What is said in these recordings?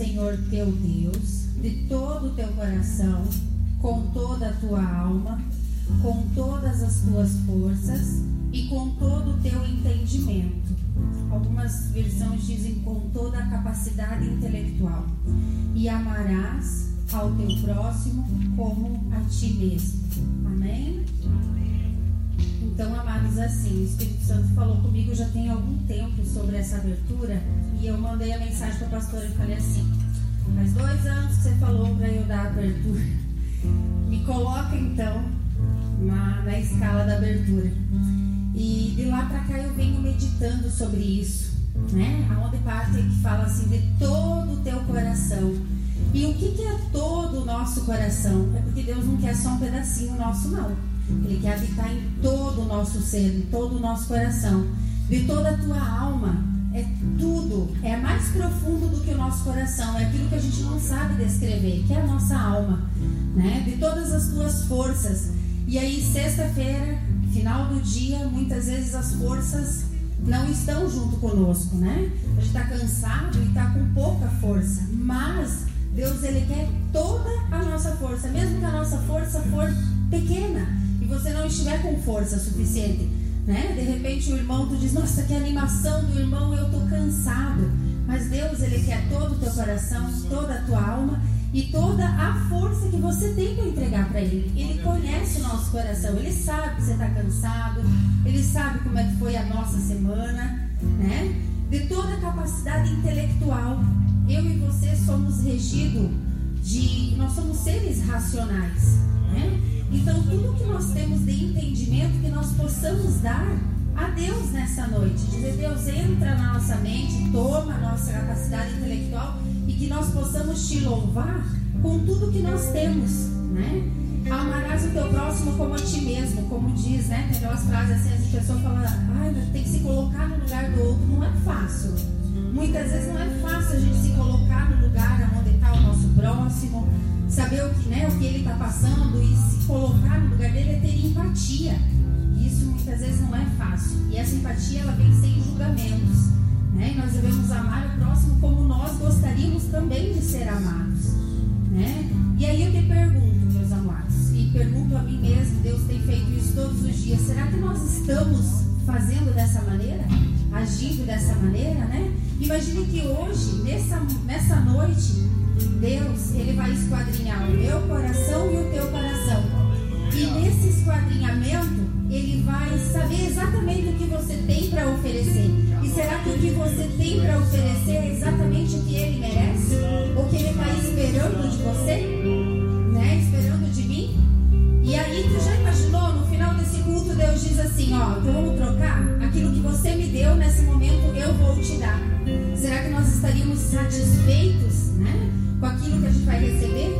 Senhor teu Deus de todo o teu coração, com toda a tua alma, com todas as tuas forças e com todo o teu entendimento. Algumas versões dizem com toda a capacidade intelectual. E amarás ao teu próximo como a ti mesmo. Amém? Então, amados, assim, o Espírito Santo falou comigo já tem algum tempo sobre essa abertura e eu mandei a mensagem para a pastora e falei assim: faz dois anos que você falou para eu dar a abertura. Me coloca então na, na escala da abertura. E de lá para cá eu venho meditando sobre isso, né? Aonde parte que fala assim de todo o teu coração. E o que, que é todo o nosso coração? É porque Deus não quer só um pedacinho nosso, não. Ele quer habitar em todo o nosso ser, em todo o nosso coração. De toda a tua alma, é tudo, é mais profundo do que o nosso coração, é aquilo que a gente não sabe descrever, que é a nossa alma, né? De todas as tuas forças. E aí, sexta-feira, final do dia, muitas vezes as forças não estão junto conosco, né? A gente está cansado e está com pouca força, mas Deus ele quer toda a nossa força, mesmo que a nossa força for pequena e você não estiver com força suficiente, né? De repente o irmão tu diz: "Nossa, que animação do irmão, eu tô cansado". Mas Deus ele quer todo o teu coração, toda a tua alma e toda a força que você tem para entregar para Ele. Ele conhece o nosso coração, Ele sabe que você está cansado, Ele sabe como é que foi a nossa semana, né? De toda a capacidade intelectual. Eu e você somos regidos de. Nós somos seres racionais, né? Então, tudo que nós temos de entendimento que nós possamos dar a Deus nessa noite. Dizer, Deus, entra na nossa mente, toma a nossa capacidade intelectual e que nós possamos te louvar com tudo que nós temos, né? Amarás o teu próximo como a ti mesmo, como diz, né? Tem aquelas frases assim, a pessoa fala, ai, tem que se colocar no lugar do outro. Não é fácil. Muitas vezes não é fácil a gente se colocar no lugar onde está o nosso próximo, saber o que, né, o que ele está passando e se colocar no lugar dele é ter empatia. E isso muitas vezes não é fácil. E essa empatia ela vem sem julgamentos. Né? Nós devemos amar o próximo como nós gostaríamos também de ser amados. Né? E aí eu te pergunto, meus amados, e pergunto a mim mesmo, Deus tem feito isso todos os dias, será que nós estamos fazendo dessa maneira? Agindo dessa maneira, né? Imagine que hoje, nessa, nessa noite, Deus, Ele vai esquadrinhar o meu coração e o teu coração. E nesse esquadrinhamento, Ele vai saber exatamente o que você tem para oferecer. E será que o que você tem para oferecer é exatamente o que ele merece? O que ele está esperando de você? Né? Esperando de mim? E aí, tu já imaginou? No final desse culto, Deus diz assim: Ó, então vamos trocar? Aquilo que você me deu nesse momento, eu vou te dar. Será que nós estaríamos satisfeitos vai receber?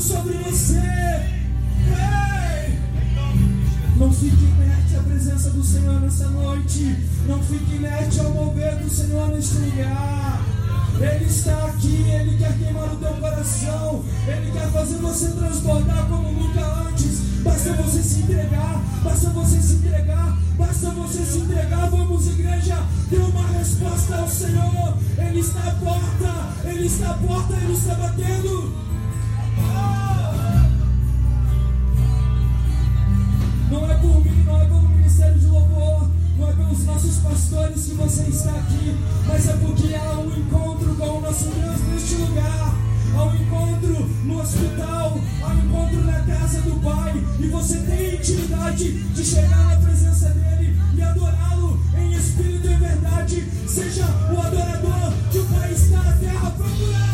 sobre você. Ei! Não fique inerte à presença do Senhor nessa noite. Não fique inerte ao mover do Senhor neste lugar. Ele está aqui, Ele quer queimar o teu coração, Ele quer fazer você transbordar como nunca antes. Basta você se entregar, basta você se entregar, basta você se entregar. Vamos, igreja, dê uma resposta ao Senhor. Ele está à porta, Ele está à porta, Ele está batendo. Não é por mim, não é pelo ministério de louvor, não é pelos nossos pastores que você está aqui, mas é porque há um encontro com o nosso Deus neste lugar. Há um encontro no hospital, há um encontro na casa do Pai, e você tem intimidade de chegar na presença dEle e adorá-lo em espírito e verdade. Seja o adorador que o Pai está na terra procurando.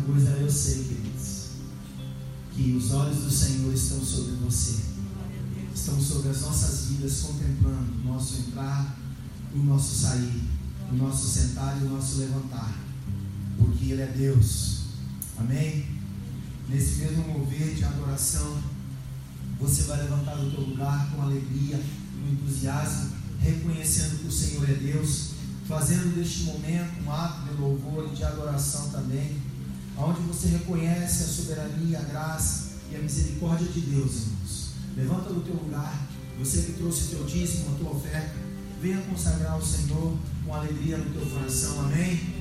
Coisa eu sei, queridos, que os olhos do Senhor estão sobre você, estão sobre as nossas vidas, contemplando o nosso entrar, o nosso sair, o nosso sentar e o nosso levantar, porque Ele é Deus, amém? Nesse mesmo mover de adoração, você vai levantar do teu lugar com alegria, com entusiasmo, reconhecendo que o Senhor é Deus fazendo deste momento um ato de louvor e de adoração também, onde você reconhece a soberania, a graça e a misericórdia de Deus, irmãos. Levanta do teu lugar, você que trouxe o teu dízimo, a tua oferta, venha consagrar ao Senhor com alegria no teu coração, amém?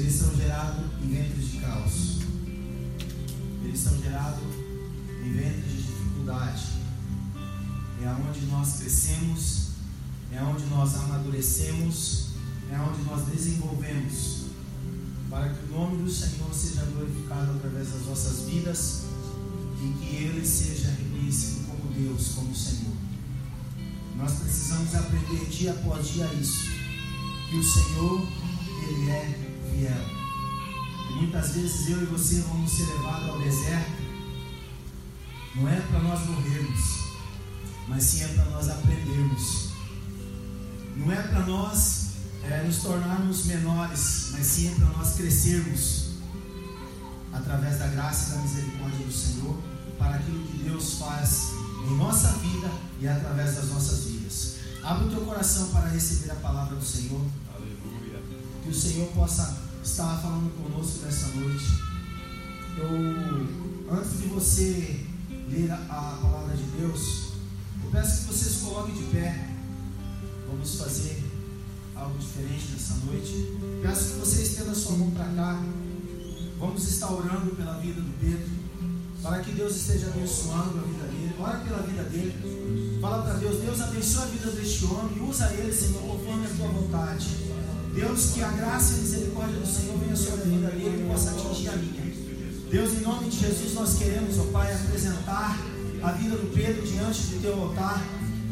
Eles são gerados em ventres de caos. Eles são gerados em ventres de dificuldade. É onde nós crescemos, é onde nós amadurecemos, é onde nós desenvolvemos, para que o nome do Senhor seja glorificado através das nossas vidas e que Ele seja reconhecido como Deus, como Senhor. Nós precisamos aprender dia após dia isso, que o Senhor, Ele é fiel. E muitas vezes eu e você vamos ser levados ao deserto, não é para nós morrermos, mas sim é para nós aprendermos. Não é para nós é, nos tornarmos menores, mas sim é para nós crescermos através da graça e da misericórdia do Senhor para aquilo que Deus faz em nossa vida e através das nossas vidas. Abra o teu coração para receber a palavra do Senhor. Aleluia. Que o Senhor possa estava falando conosco nessa noite. Eu, antes de você ler a, a palavra de Deus, eu peço que você se coloque de pé. Vamos fazer algo diferente nessa noite. Peço que você estenda a sua mão para cá. Vamos estar orando pela vida do Pedro. Para que Deus esteja abençoando a vida dele. Ora pela vida dele. Fala para Deus, Deus abençoe a vida deste homem. Usa ele, Senhor, conforme a tua vontade. Deus, que a graça e a misericórdia do Senhor venha sobre a vida dele e possa atingir a minha. Deus, em nome de Jesus, nós queremos, ó Pai, apresentar a vida do Pedro diante do teu altar.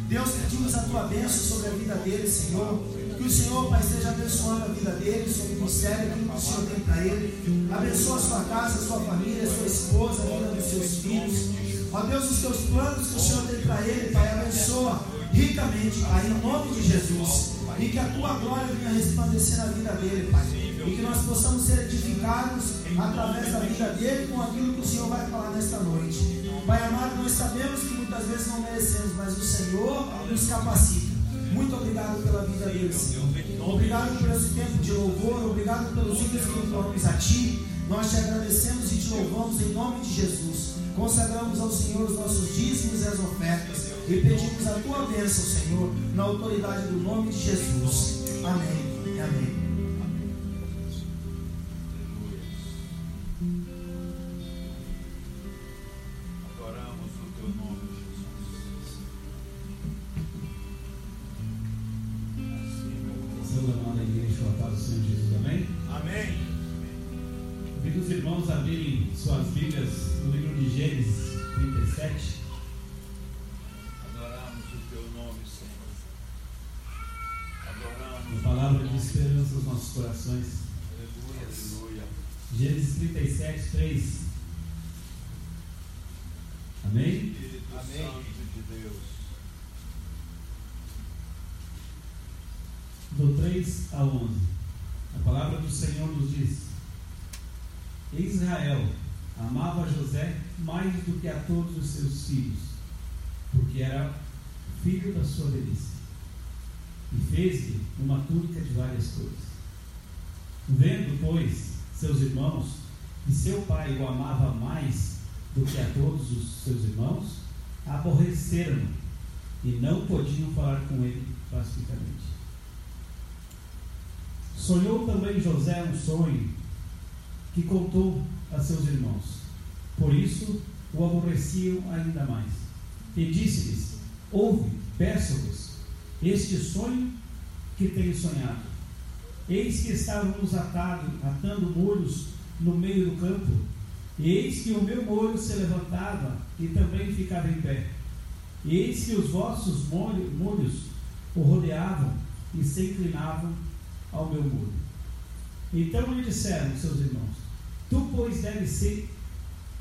Deus, pedimos a tua bênção sobre a vida dele, Senhor. Que o Senhor, Pai, esteja abençoando a vida dele, seu ministério, aquilo que o Senhor tem para ele. Abençoa a sua casa, a sua família, a sua esposa, a vida dos seus filhos. Ó Deus, os teus planos que o Senhor tem para ele, Pai, abençoa ricamente, Pai, em nome de Jesus e que a tua glória venha resplandecer na vida dele, Pai. E que nós possamos ser edificados através da vida dele com aquilo que o Senhor vai falar nesta noite. Pai amado, nós sabemos que muitas vezes não merecemos, mas o Senhor nos capacita. Muito obrigado pela vida dele, Senhor. Obrigado por esse tempo de louvor, obrigado pelos ídolos que entramos a Ti. Nós te agradecemos e te louvamos em nome de Jesus. Consagramos ao Senhor os nossos dízimos e as ofertas. E pedimos a tua bênção, Senhor, na autoridade do nome de Jesus. Amém amém. Esperança aos nossos corações. Aleluia, aleluia. Gênesis 37, 3. Amém? Espírito Amém. Santo de Deus. Do 3 a 11. A palavra do Senhor nos diz: Israel amava José mais do que a todos os seus filhos, porque era filho da sua velhice, e fez-lhe uma túnica de várias cores. Vendo, pois, seus irmãos, que seu pai o amava mais do que a todos os seus irmãos, aborreceram e não podiam falar com ele pacificamente. Sonhou também José um sonho que contou a seus irmãos. Por isso o aborreciam ainda mais. E disse-lhes: Ouve, peço-vos, este sonho que tenho sonhado. Eis que estávamos atado, atando molhos no meio do campo, e eis que o meu molho se levantava e também ficava em pé. E eis que os vossos molho- molhos o rodeavam e se inclinavam ao meu muro. Então lhe disseram seus irmãos: Tu, pois, deves ser,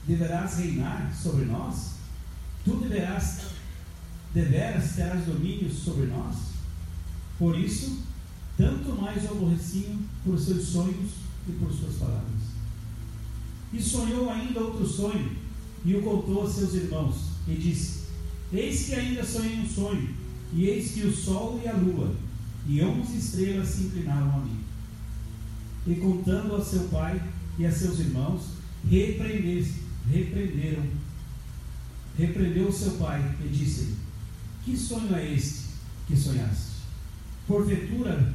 deverás reinar sobre nós? Tu deverás, deveras terás domínio sobre nós? Por isso, tanto mais o aborreciam por seus sonhos e por suas palavras. E sonhou ainda outro sonho, e o contou a seus irmãos, e disse: Eis que ainda sonhei um sonho, e eis que o sol e a lua e onze estrelas se inclinaram a mim. E contando a seu pai e a seus irmãos, repreender- repreenderam. Repreendeu seu pai e disse-lhe: Que sonho é este que sonhaste? Porventura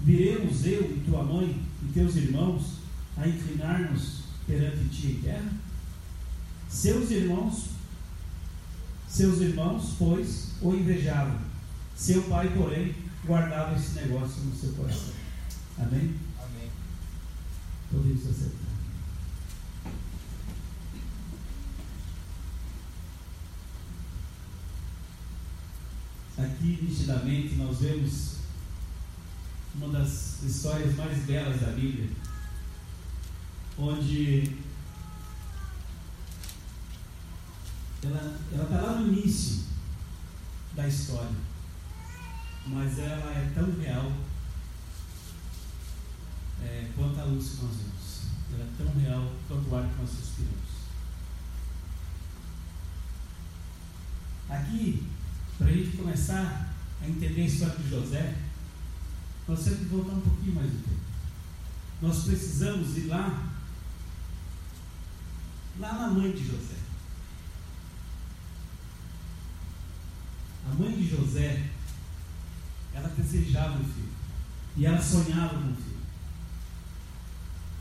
viremos eu e tua mãe e teus irmãos a inclinar-nos perante ti em terra? Seus irmãos, seus irmãos, pois, o invejavam. Seu pai, porém, guardava esse negócio no seu coração. Amém? Amém. Podemos acertar. Aqui, nitidamente, nós vemos uma das histórias mais belas da Bíblia, onde ela está lá no início da história, mas ela é tão real é, quanto a luz que nós vemos. Ela é tão real quanto o ar que nós respiramos. Aqui, para a gente começar a entender a história de José, nós temos que voltar um pouquinho mais no tempo. Nós precisamos ir lá, lá na mãe de José. A mãe de José, ela desejava um filho. E ela sonhava com um filho.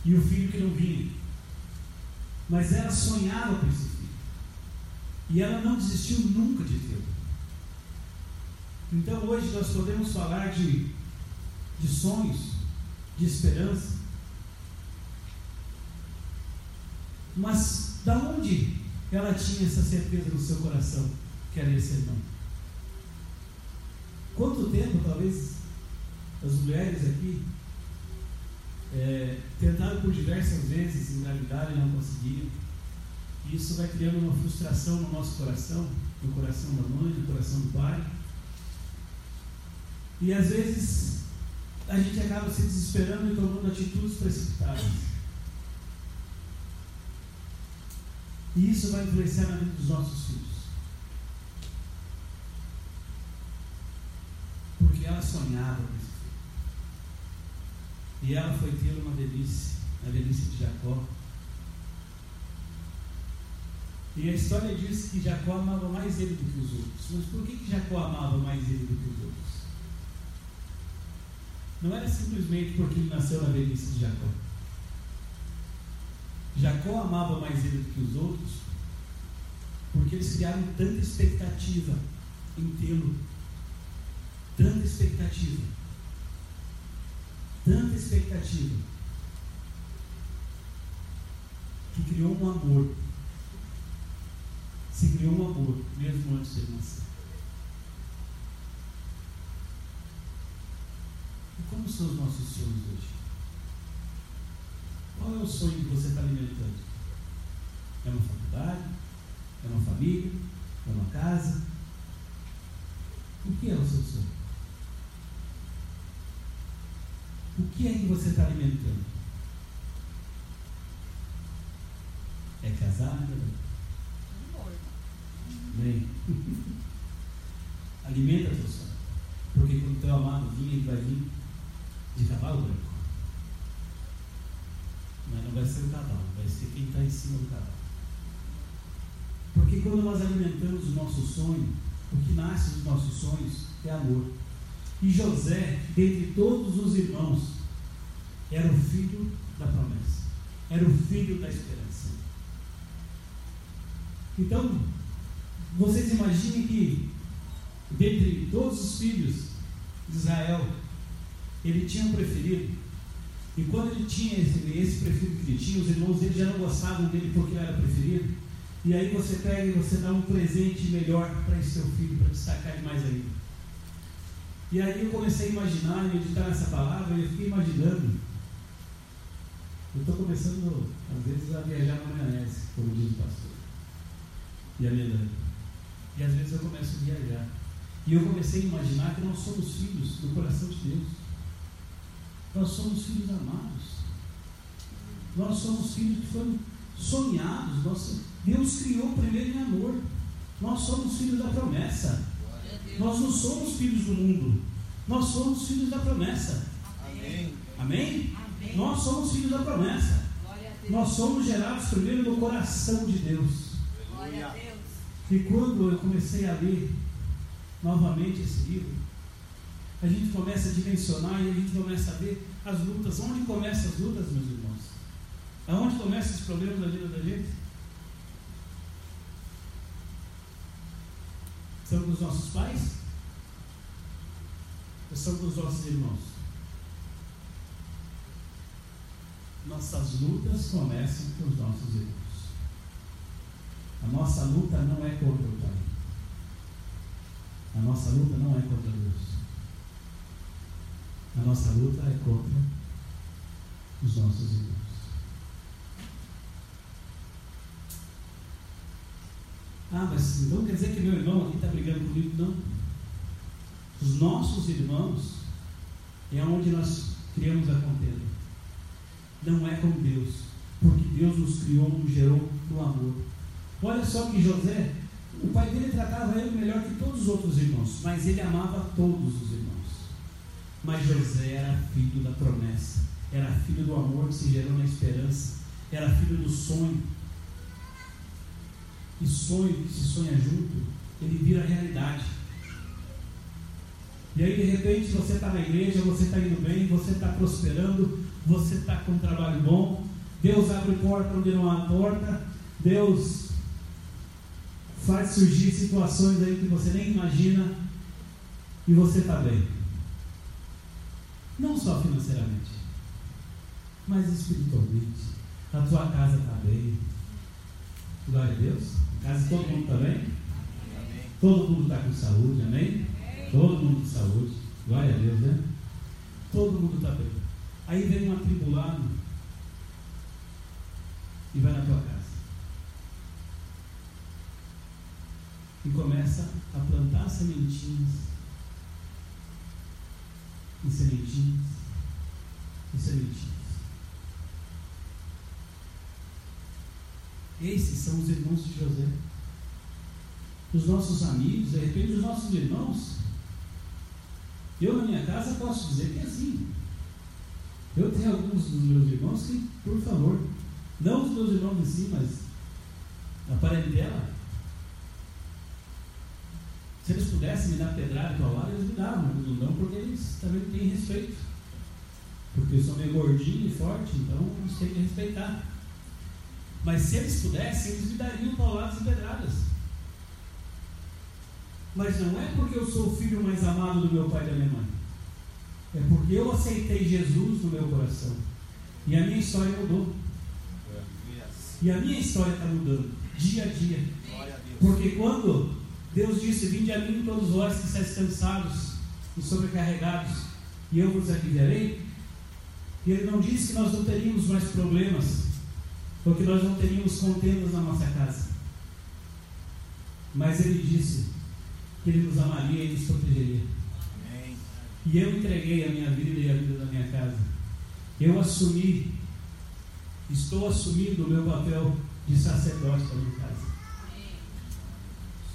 E o filho que não vinha. Mas ela sonhava com esse filho. E ela não desistiu nunca de tê-lo. Então hoje nós podemos falar de, de sonhos, de esperança. Mas da onde ela tinha essa certeza no seu coração que era esse irmão? Quanto tempo talvez as mulheres aqui é, tentaram por diversas vezes engravidar e não conseguiram. Isso vai criando uma frustração no nosso coração, no coração da mãe, no coração do pai. E às vezes a gente acaba se desesperando e tomando atitudes precipitadas. E isso vai influenciar na vida dos nossos filhos. Porque ela sonhava com esse filho. E ela foi tê-lo na velhice, na velhice de Jacó. E a história diz que Jacó amava mais ele do que os outros. Mas por que, que Jacó amava mais ele do que os outros? Não era simplesmente porque ele nasceu na velhice de Jacó. Jacó amava mais ele do que os outros porque eles criaram tanta expectativa em tê-lo. Tanta expectativa. Tanta expectativa. Que criou um amor. Se criou um amor, mesmo antes de ele nascer. E como são os nossos sonhos hoje? Qual é o sonho que você está alimentando? É uma faculdade? É uma família? É uma casa? O que é o seu sonho? O que é que você está alimentando? É casar, né? Bem. Alimenta teu sonho. Porque quando teu amado vir, ele vai vir de cavalo branco. Mas não vai ser o cavalo, vai ser quem está em cima do cavalo. Porque quando nós alimentamos o nosso sonho, o que nasce dos nossos sonhos é amor. E José, dentre todos os irmãos, era o filho da promessa, era o filho da esperança. Então, vocês imaginem que, dentre todos os filhos de Israel, ele tinha um preferido. E quando ele tinha esse, esse preferido que ele tinha, os irmãos dele já não gostavam dele porque ele era preferido. E aí você pega e você dá um presente melhor para esse seu filho, para destacar ele mais ainda. E aí eu comecei a imaginar, e meditar nessa palavra, e eu fiquei imaginando. Eu estou começando, às vezes, a viajar na maionese, como diz o pastor. E a minha E às vezes eu começo a viajar. E eu comecei a imaginar que nós somos filhos do coração de Deus. Nós somos filhos amados. Nós somos filhos que foram sonhados. Nós, Deus criou primeiro em amor. Nós somos filhos da promessa. Nós não somos filhos do mundo. Nós somos filhos da promessa. Amém? Amém? Amém. Nós somos filhos da promessa. Nós somos gerados primeiro no coração de Deus. E quando eu comecei a ler novamente esse livro, a gente começa a dimensionar e a gente começa a ver as lutas. Onde começam as lutas, meus irmãos? Aonde começam os problemas da vida da gente? São dos nossos pais? Ou são dos nossos irmãos? Nossas lutas começam com os nossos irmãos. A nossa luta não é contra o Pai. A nossa luta não é contra Deus. A nossa luta é contra os nossos irmãos. Ah, mas então quer dizer que meu irmão aqui está brigando comigo? Não. Os nossos irmãos é onde nós criamos a contenda. Não é com Deus. Porque Deus nos criou, nos gerou no amor. Olha só que José, o pai dele tratava ele melhor que todos os outros irmãos, mas ele amava todos os irmãos. Mas José era filho da promessa, era filho do amor que se gerou na esperança, era filho do sonho. E sonho que se sonha junto, ele vira realidade. E aí, de repente, você está na igreja, você está indo bem, você está prosperando, você está com um trabalho bom, Deus abre porta onde não há porta, Deus faz surgir situações aí que você nem imagina e você está bem. Não só financeiramente, mas espiritualmente. A tua casa está bem. Glória a Deus. A casa de todo mundo está bem? Todo mundo está com saúde, amém? Todo mundo com saúde. Glória a Deus, né? Todo mundo está bem. Aí vem um atribulado e vai na tua casa. e começa a plantar sementinhas e sementinhas e sementinhas. Esses são os irmãos de José. Os nossos amigos, de repente, os nossos irmãos. Eu, na minha casa, posso dizer que é assim. Eu tenho alguns dos meus irmãos que, por favor, não os meus irmãos em si, mas a parentela, se eles pudessem me dar pedrada para lado, eles me davam, mas não dão porque eles também têm respeito. Porque eu sou meio gordinho e forte, então eles têm que respeitar. Mas se eles pudessem, eles me dariam pauladas e pedradas. Mas não é porque eu sou o filho mais amado do meu pai e da minha mãe. É porque eu aceitei Jesus no meu coração. E a minha história mudou. E a minha história está mudando, dia a dia. Porque quando Deus disse: Vinde a mim todos vós que estáis cansados e sobrecarregados, e eu vos aliviarei. E ele não disse que nós não teríamos mais problemas, ou que nós não teríamos contendas na nossa casa. Mas ele disse que ele nos amaria e nos protegeria. Amém. E eu entreguei a minha vida e a vida da minha casa. Eu assumi, estou assumindo o meu papel de sacerdote para minha casa.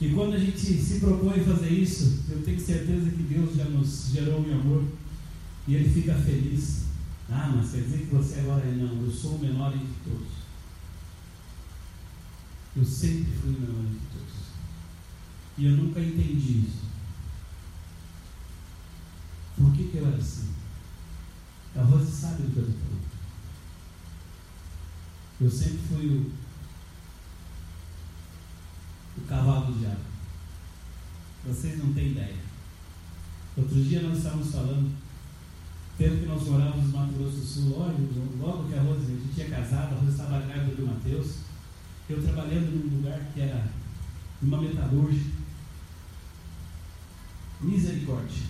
E quando a gente se propõe a fazer isso, eu tenho certeza que Deus já nos gerou um amor e Ele fica feliz. Ah, mas quer dizer que você agora é não, eu sou o menor entre todos. Eu sempre fui o menor entre todos. E eu nunca entendi isso. Por que, que eu era assim? A Rose sabe do que eu estou falando. Eu sempre fui o, o cavalo do diabo. Vocês não têm ideia. Outro dia nós estávamos falando, tempo que nós morávamos no Mato Grosso do Sul, olha, logo que a Rose, a gente tinha casado, a Rose estava grávida do Mateus, eu trabalhando num lugar que era uma metalúrgica. Misericórdia.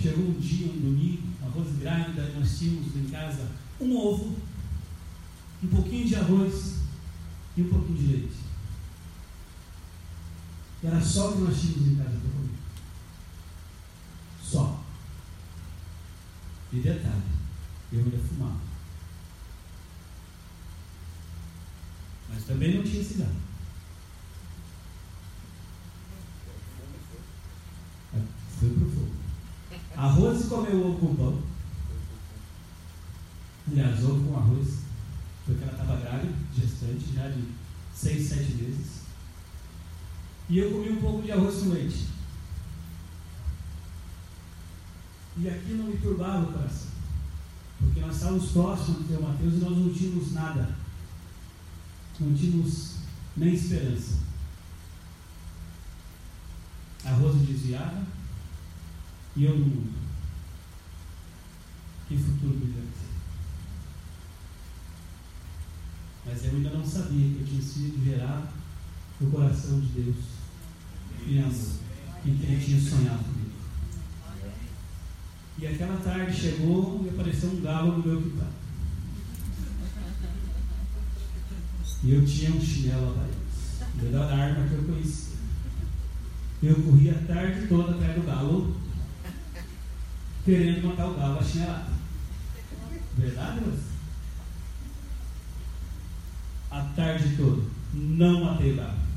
Chegou um dia, um domingo, a Rose grávida, nós tínhamos em casa um ovo, um pouquinho de arroz e um pouquinho de leite. Era só o que nós tínhamos em casa para comer. Só. E detalhe, eu ainda fumava. Mas também não tinha cigarro. Foi pro fogo. A Rose comeu ovo com pão. Aliás, ovo com arroz. Porque ela estava grávida, gestante, já de seis, sete meses. E eu comi um pouco de arroz com leite. E aqui não me turbava o coração. Porque nós estávamos próximos do teu Mateus e nós não tínhamos nada. Não tínhamos nem esperança. A Rosa desviava e eu no mundo. Que futuro brilhante. Mas eu ainda não sabia que eu tinha sido gerado no coração de Deus em amor. E que Ele tinha sonhado comigo. E aquela tarde chegou e apareceu um galo no meu quintal. E eu tinha um chinelo havaiano. Melhor arma que eu conhecia. Eu corri a tarde toda atrás do galo, querendo matar o galo a chinelada. Verdade, Deus? A tarde toda. Não matei o galo.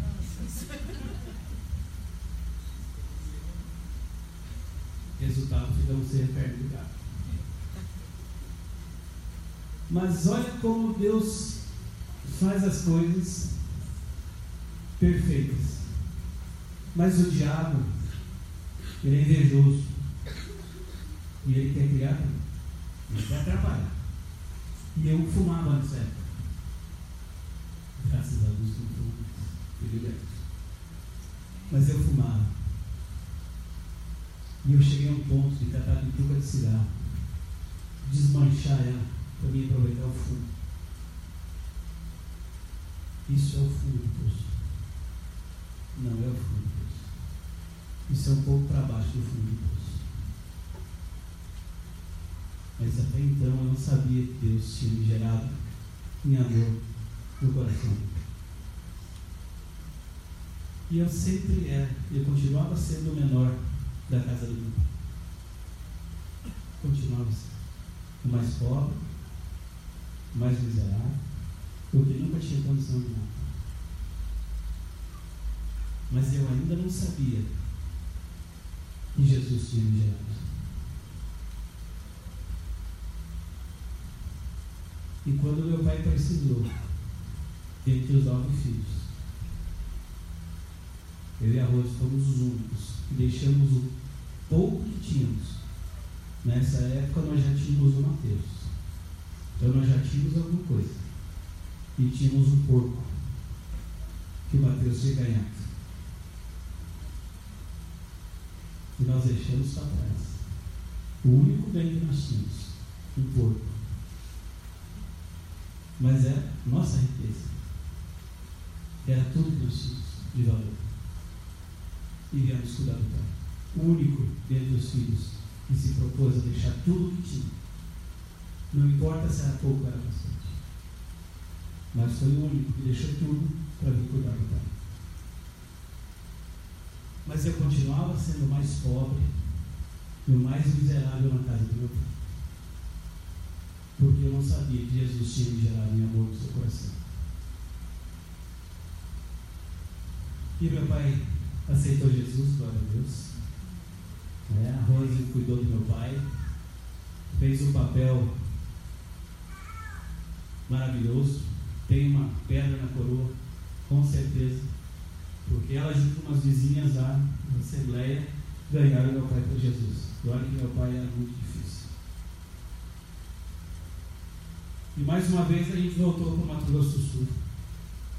Ficamos sem a perna do galo. Mas olha como Deus faz as coisas perfeitas. Mas o diabo, ele é invejoso. E ele quer criar, ele quer atrapalhar. E eu fumava nessa época. Graças a Deus não fumo, liberto. Mas eu fumava. E eu cheguei a um ponto de tratar de truca de cigarro, desmanchar ela, para mim aproveitar o fumo. Isso é o fundo do poço. Não é o fundo do poço. Isso é um pouco para baixo do fundo do poço. Mas até então eu não sabia que Deus tinha me gerado em amor no coração. E eu sempre era, eu continuava sendo o menor da casa do. Continuava sendo o mais pobre, o mais miserável, o que nunca tinha condição de nada. Mas eu ainda não sabia que Jesus tinha me gerado. E quando meu pai precisou, dentre os nove filhos, eu e a Rose fomos os únicos que deixamos o pouco que tínhamos. Nessa época nós já tínhamos o Mateus. Então nós já tínhamos alguma coisa. E tínhamos um porco que o Mateus tinha ganhado. E nós deixamos para trás. O único bem que nós tínhamos, um porco. Mas é nossa riqueza. Era tudo que nós tínhamos de valor. E viemos cuidar do Pai. Único dentre os filhos que se propôs a deixar tudo que tinha Não importa se era pouco ou era bastante. Mas foi o único que deixou tudo para vir cuidar do Pai. Mas eu continuava sendo mais pobre e o mais miserável na casa do meu pai. Porque eu não sabia que Jesus tinha me gerado em amor no seu coração. E meu pai aceitou Jesus, glória a Deus. É, a Rose cuidou do meu pai, fez um papel maravilhoso, tem uma pedra na coroa, com certeza, porque ela junto com umas vizinhas lá na Assembleia ganharam meu pai para Jesus. E olha que meu pai era muito difícil. E mais uma vez a gente voltou para o Mato Grosso do Sul.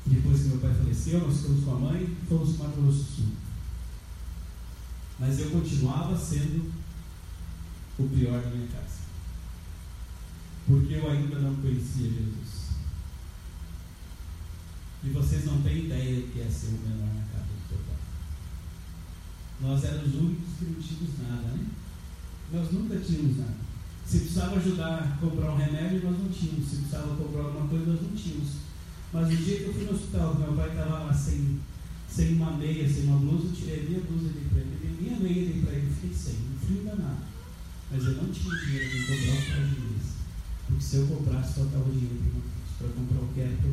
Depois que meu pai faleceu, nós ficamos com a mãe e fomos para o Mato Grosso do Sul. Mas eu continuava sendo o pior da minha casa. Porque eu ainda não conhecia Jesus. E vocês não têm ideia do que é ser o menor na casa do teu pai. Nós éramos os únicos que não tínhamos nada, né? Nós nunca tínhamos nada. Se precisava ajudar a comprar um remédio, nós não tínhamos. Se precisava comprar alguma coisa, nós não tínhamos. Mas o dia que eu fui no hospital, meu pai estava lá sem sem uma meia, sem uma blusa, eu tirei a minha blusa dei para ele, minha e dei para ele, fiquei sem, um frio danado. Mas eu não tinha dinheiro para comprar o par de meias. Porque se eu comprasse, faltava dinheiro para comprar o que era para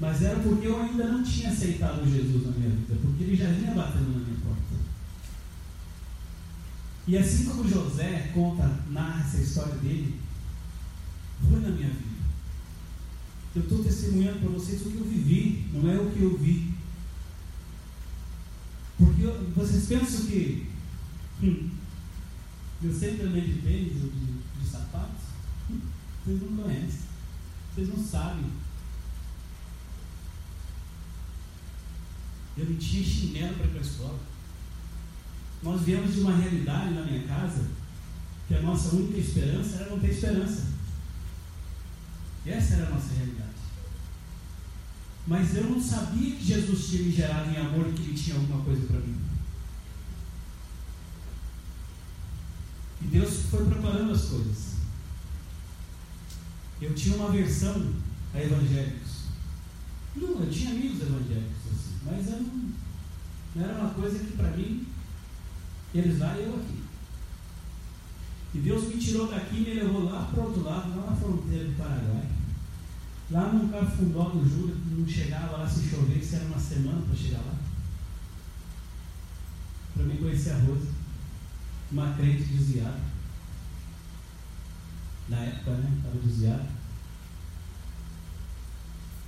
Mas era porque eu ainda não tinha aceitado Jesus na minha vida, porque ele já vinha batendo na minha porta. E assim como José conta, narra essa história dele, foi na minha vida. Eu estou testemunhando para vocês o que eu vivi, não é o que eu vi. Porque vocês pensam que hum, eu sempre andei de tênis ou de, de sapatos? Hum, vocês não conhecem, vocês não sabem. Eu não tinha chinelo para ir para a escola. Nós viemos de uma realidade na minha casa que a nossa única esperança era não ter esperança. Essa era a nossa realidade. Mas eu não sabia que Jesus tinha me gerado em amor e que Ele tinha alguma coisa para mim. E Deus foi preparando as coisas. Eu tinha uma versão a evangélicos. Não, eu tinha amigos evangélicos, assim, mas era um, não era uma coisa que para mim, eles lá e eu aqui. E Deus me tirou daqui e me levou lá para o outro lado, lá na fronteira do Paraguai. Lá no Cafundó do Júlio, não chegava lá se chovesse, era uma semana para chegar lá. Para mim conhecer a Rosa. Uma crente desviada. Na época, né? Estava desviada.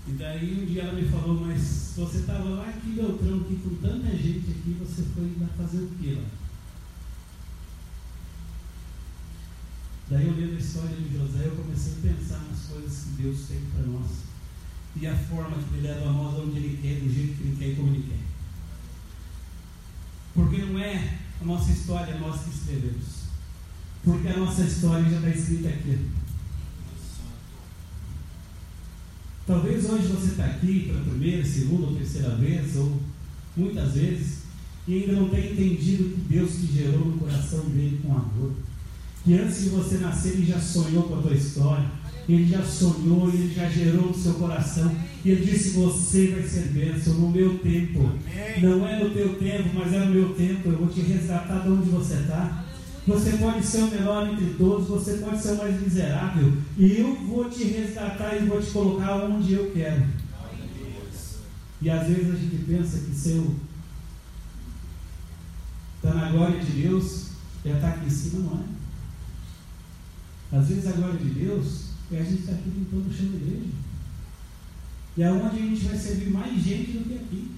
E daí um dia ela me falou, mas você estava lá aqui, Beltrão, aqui com tanta gente aqui, você foi lá fazer o quê lá? Daí, olhando a história de José, eu comecei a pensar nas coisas que Deus tem para nós e a forma que Ele leva a nós onde Ele quer, do jeito que Ele quer e como Ele quer. Porque não é a nossa história, nós que escrevemos. Porque a nossa história já está escrita aqui. Talvez hoje você está aqui pela primeira, segunda ou terceira vez, ou muitas vezes, e ainda não tenha entendido que Deus te gerou no coração dele que antes de você nascer ele já sonhou com a tua história, ele já sonhou, ele já gerou no seu coração, e ele disse: Você vai ser bênção no meu tempo. Amém. Não é no teu tempo, mas é no meu tempo. Eu vou te resgatar de onde você está. Você pode ser o menor entre todos, você pode ser o mais miserável, e eu vou te resgatar e vou te colocar onde eu quero. E às vezes a gente pensa que seu está na glória de Deus é estar aqui em cima, não é? Às vezes a glória de Deus é a gente estar aqui limpando o chão da igreja. E é onde a gente vai servir mais gente do que aqui.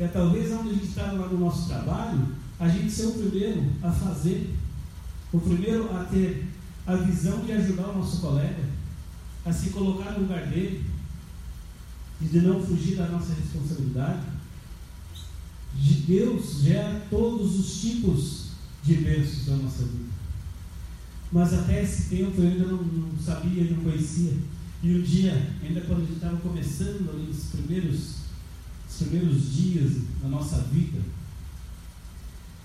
É talvez onde a gente está lá no nosso trabalho, a gente ser o primeiro a fazer, o primeiro a ter a visão de ajudar o nosso colega, a se colocar no lugar dele, e de não fugir da nossa responsabilidade. De Deus gera todos os tipos de bênçãos da nossa vida. Mas até esse tempo eu ainda não, não sabia, não conhecia. E um dia, ainda quando a gente estava começando ali os primeiros, os primeiros dias da nossa vida,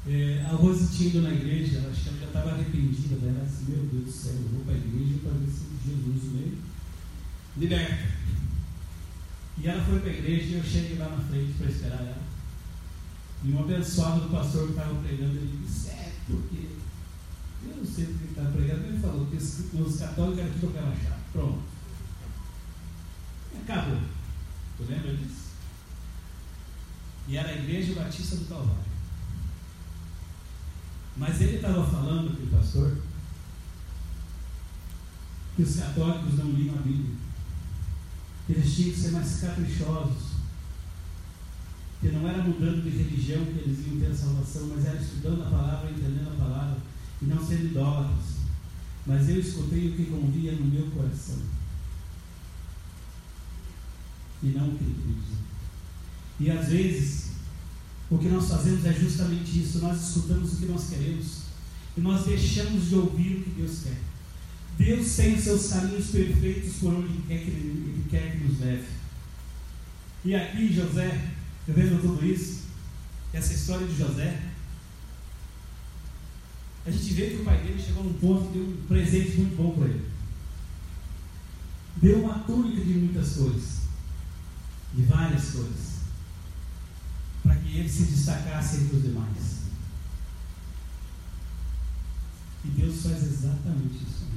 É, a Rose tinha ido na igreja, acho que ela já estava arrependida, né? ela disse, meu Deus do céu, eu vou para a igreja para ver se Jesus me liberta. E ela foi para a igreja e eu cheguei lá na frente para esperar ela. E um abençoado do pastor que estava pregando, ele disse, é porque eu não sei porque ele estava pregando, ele falou que os católicos eram tudo relaxado. Pronto. Acabou. Tu lembra disso? E era a Igreja Batista do Calvário. Mas ele estava falando, aquele pastor, que os católicos não liam a Bíblia. Eles tinham que ser mais caprichosos. Que não era mudando de religião que eles iam ter a salvação, mas era estudando a palavra, entendendo a palavra, e não sendo idólatras. Mas eu escutei o que convia no meu coração. E não o que ele. E às vezes, o que nós fazemos é justamente isso: nós escutamos o que nós queremos e nós deixamos de ouvir o que Deus quer. Deus tem seus caminhos perfeitos por onde Ele quer que, ele quer que nos leve. E aqui José, vendo tudo isso, essa história de José, a gente vê que o pai dele chegou num ponto e deu um presente muito bom para ele. Deu uma túnica de muitas cores, de várias cores, para que ele se destacasse entre os demais. E Deus faz exatamente isso.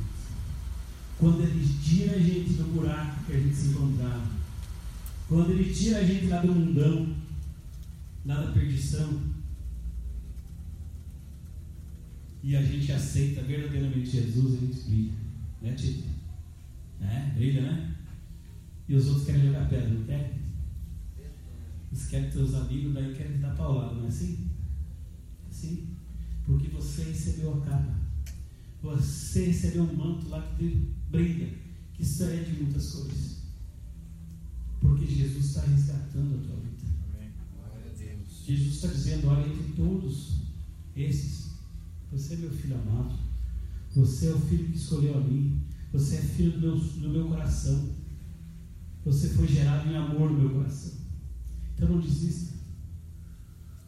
Quando Ele tira a gente do buraco que a gente se encontrava, quando Ele tira a gente lá do mundão, lá da perdição, e a gente aceita verdadeiramente Jesus, a gente brilha. Né, Tito? É, brilha, né? E os outros querem jogar pedra, não querem? Eles querem teus amigos, daí querem te dar paulada, não é assim? Sim. Porque você recebeu a capa. Você recebeu um manto lá que brilha, que sai de muitas cores. Porque Jesus está resgatando a tua vida. Jesus está dizendo: olha, entre todos esses, você é meu filho amado. Você é o filho que escolheu a mim. Você é filho do meu, do meu coração. Você foi gerado em amor no meu coração. Então não desista.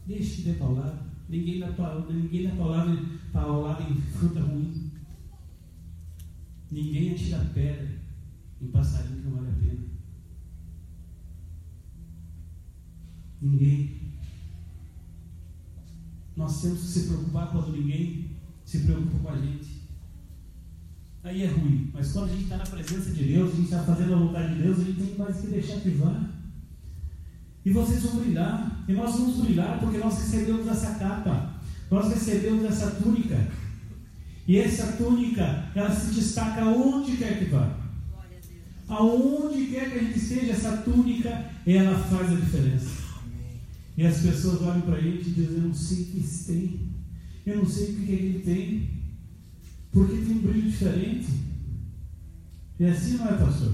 Deixe de ter palavra. Ninguém dá, ninguém dá palavra, palavra em fruta ruim. Ninguém atira pedra em passarinho que não vale a pena. Ninguém. Nós temos que se preocupar quando ninguém se preocupa com a gente. Aí é ruim. Mas quando a gente está na presença de Deus, a gente está fazendo a vontade de Deus, a gente tem mais que deixar que vá. E vocês vão brilhar. E nós vamos brilhar porque nós recebemos essa capa. Nós recebemos essa túnica. E essa túnica, ela se destaca onde quer que vá. Aonde quer que a gente esteja, essa túnica, ela faz a diferença. E as pessoas olham para ele e dizem: Eu não sei o que isso tem. Eu não sei o que ele tem. Porque tem um brilho diferente. E assim não é, pastor?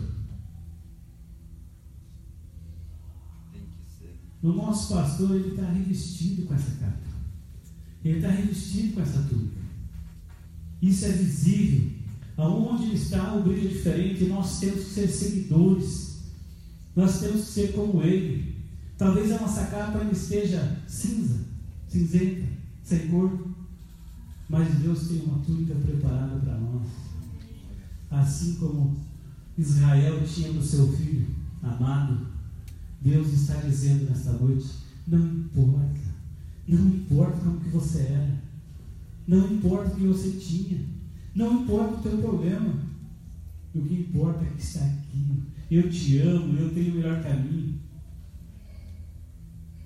O nosso pastor, ele está revestido com essa capa. Ele está revestido com essa túnica. Isso é visível. Aonde ele está, o brilho é diferente. Nós temos que ser seguidores. Nós temos que ser como ele. Talvez a nossa capa ainda esteja cinza, cinzenta, sem cor. Mas Deus tem uma túnica preparada para nós. Assim como Israel tinha no seu filho amado, Deus está dizendo nesta noite: não importa, não importa como que você era, não importa o que você tinha, não importa o teu problema, o que importa é que está aqui. Eu te amo, eu tenho o melhor caminho.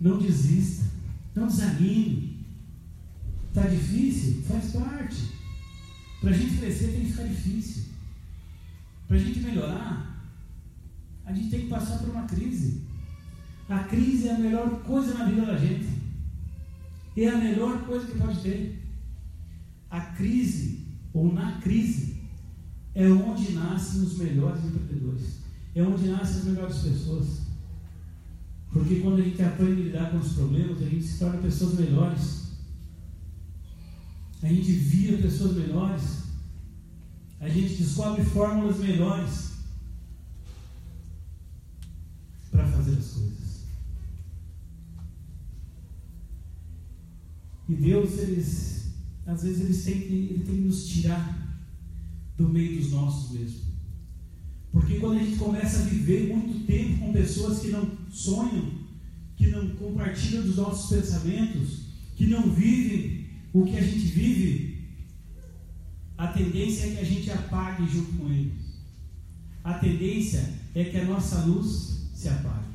Não desista, não desanime. Está difícil? Faz parte. Para a gente crescer tem que ficar difícil. Para a gente melhorar, a gente tem que passar por uma crise. A crise é a melhor coisa na vida da gente. É a melhor coisa que pode ter. A crise, ou na crise, é onde nascem os melhores empreendedores. É onde nascem as melhores pessoas. Porque quando a gente aprende a lidar com os problemas, a gente se torna pessoas melhores. A gente vira pessoas melhores. A gente descobre fórmulas melhores para fazer as coisas. E Deus, eles, às vezes, eles têm, ele tem que nos tirar do meio dos nossos mesmo. Porque quando a gente começa a viver muito tempo com pessoas que não sonham, que não compartilham dos nossos pensamentos, que não vivem o que a gente vive, a tendência é que a gente apague junto com eles. A tendência é que a nossa luz se apague.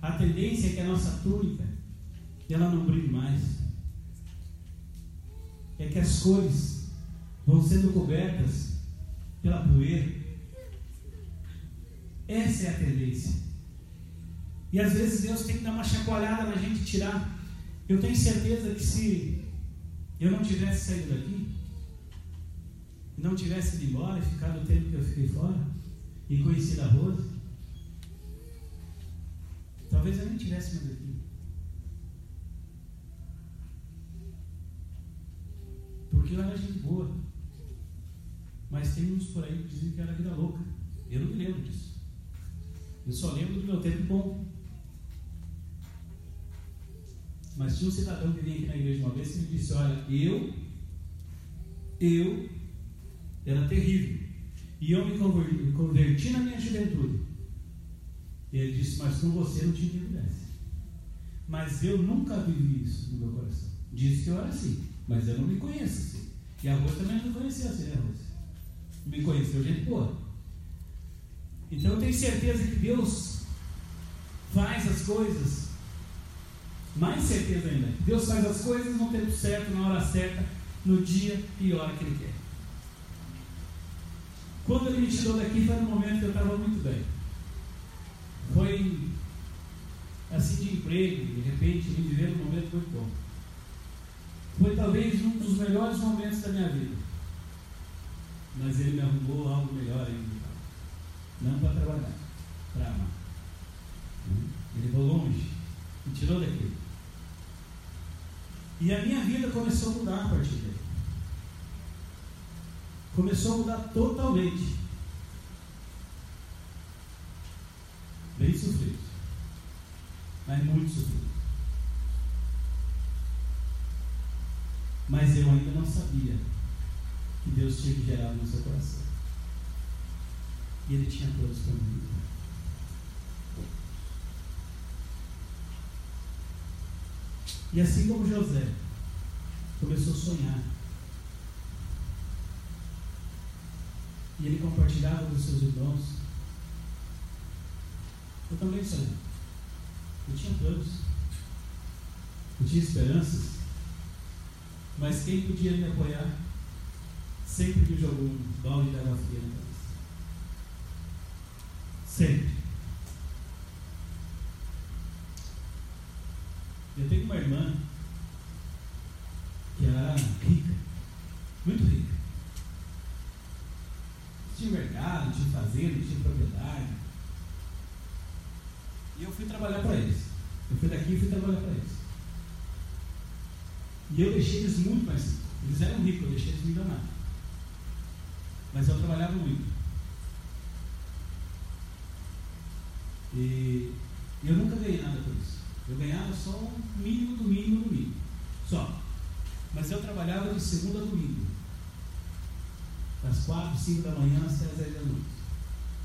A tendência é que a nossa túnica ela não brilhe mais. É que as cores vão sendo cobertas pela poeira. Essa é a tendência. E às vezes Deus tem que dar uma chacoalhada na gente tirar. Eu tenho certeza que se eu não tivesse saído daqui, não tivesse ido embora ficado o tempo que eu fiquei fora, e conhecido a Rose, talvez eu nem tivesse mais aqui. Porque eu era gente boa. Mas tem uns por aí que dizem que era vida louca. Eu não me lembro disso. Eu só lembro do meu tempo bom. Mas tinha um cidadão que vinha aqui na igreja uma vez e me disse: Olha, eu, eu era terrível. E eu me converti, me converti na minha juventude. E ele disse: Mas com você não tinha quem. Mas eu nunca vivi isso no meu coração. Disse que eu era assim, mas eu não me conheço assim. E a Rose também não conhecia assim, né, Rose? Me conheceu gente boa. Então eu tenho certeza que Deus faz as coisas. Mais certeza ainda. Deus faz as coisas no tempo certo, na hora certa, no dia e hora que Ele quer. Quando Ele me tirou daqui foi no momento que eu estava muito bem. Foi assim de emprego, de repente, me viver num momento muito bom. Foi talvez um dos melhores momentos da minha vida. Mas ele me arrumou algo melhor ainda. Não para trabalhar, para amar. Ele levou longe, me tirou daqui. E a minha vida começou a mudar a partir dele. Começou a mudar totalmente. Bem sofrido. Mas muito sofrido. Mas eu ainda não sabia que Deus tinha que gerar no seu coração. E Ele tinha todos para mim. E assim como José começou a sonhar, e ele compartilhava com seus irmãos, eu também sonhei. Eu tinha planos, eu tinha esperanças, mas quem podia me apoiar sempre me jogou um balde de água fria na cabeça. Sempre. Eu tenho uma irmã que era rica, muito rica. Tinha mercado, tinha fazenda, tinha propriedade. E eu fui trabalhar para eles. Eu fui daqui e fui trabalhar para eles. E eu deixei eles muito mais ricos. Eles eram ricos, eu deixei eles milionários. Mas eu trabalhava muito. E eu nunca ganhei nada. Eu ganhava só o mínimo do mínimo do mínimo. Só. Mas eu trabalhava de segunda a domingo. Das quatro, cinco da manhã até as dez da noite.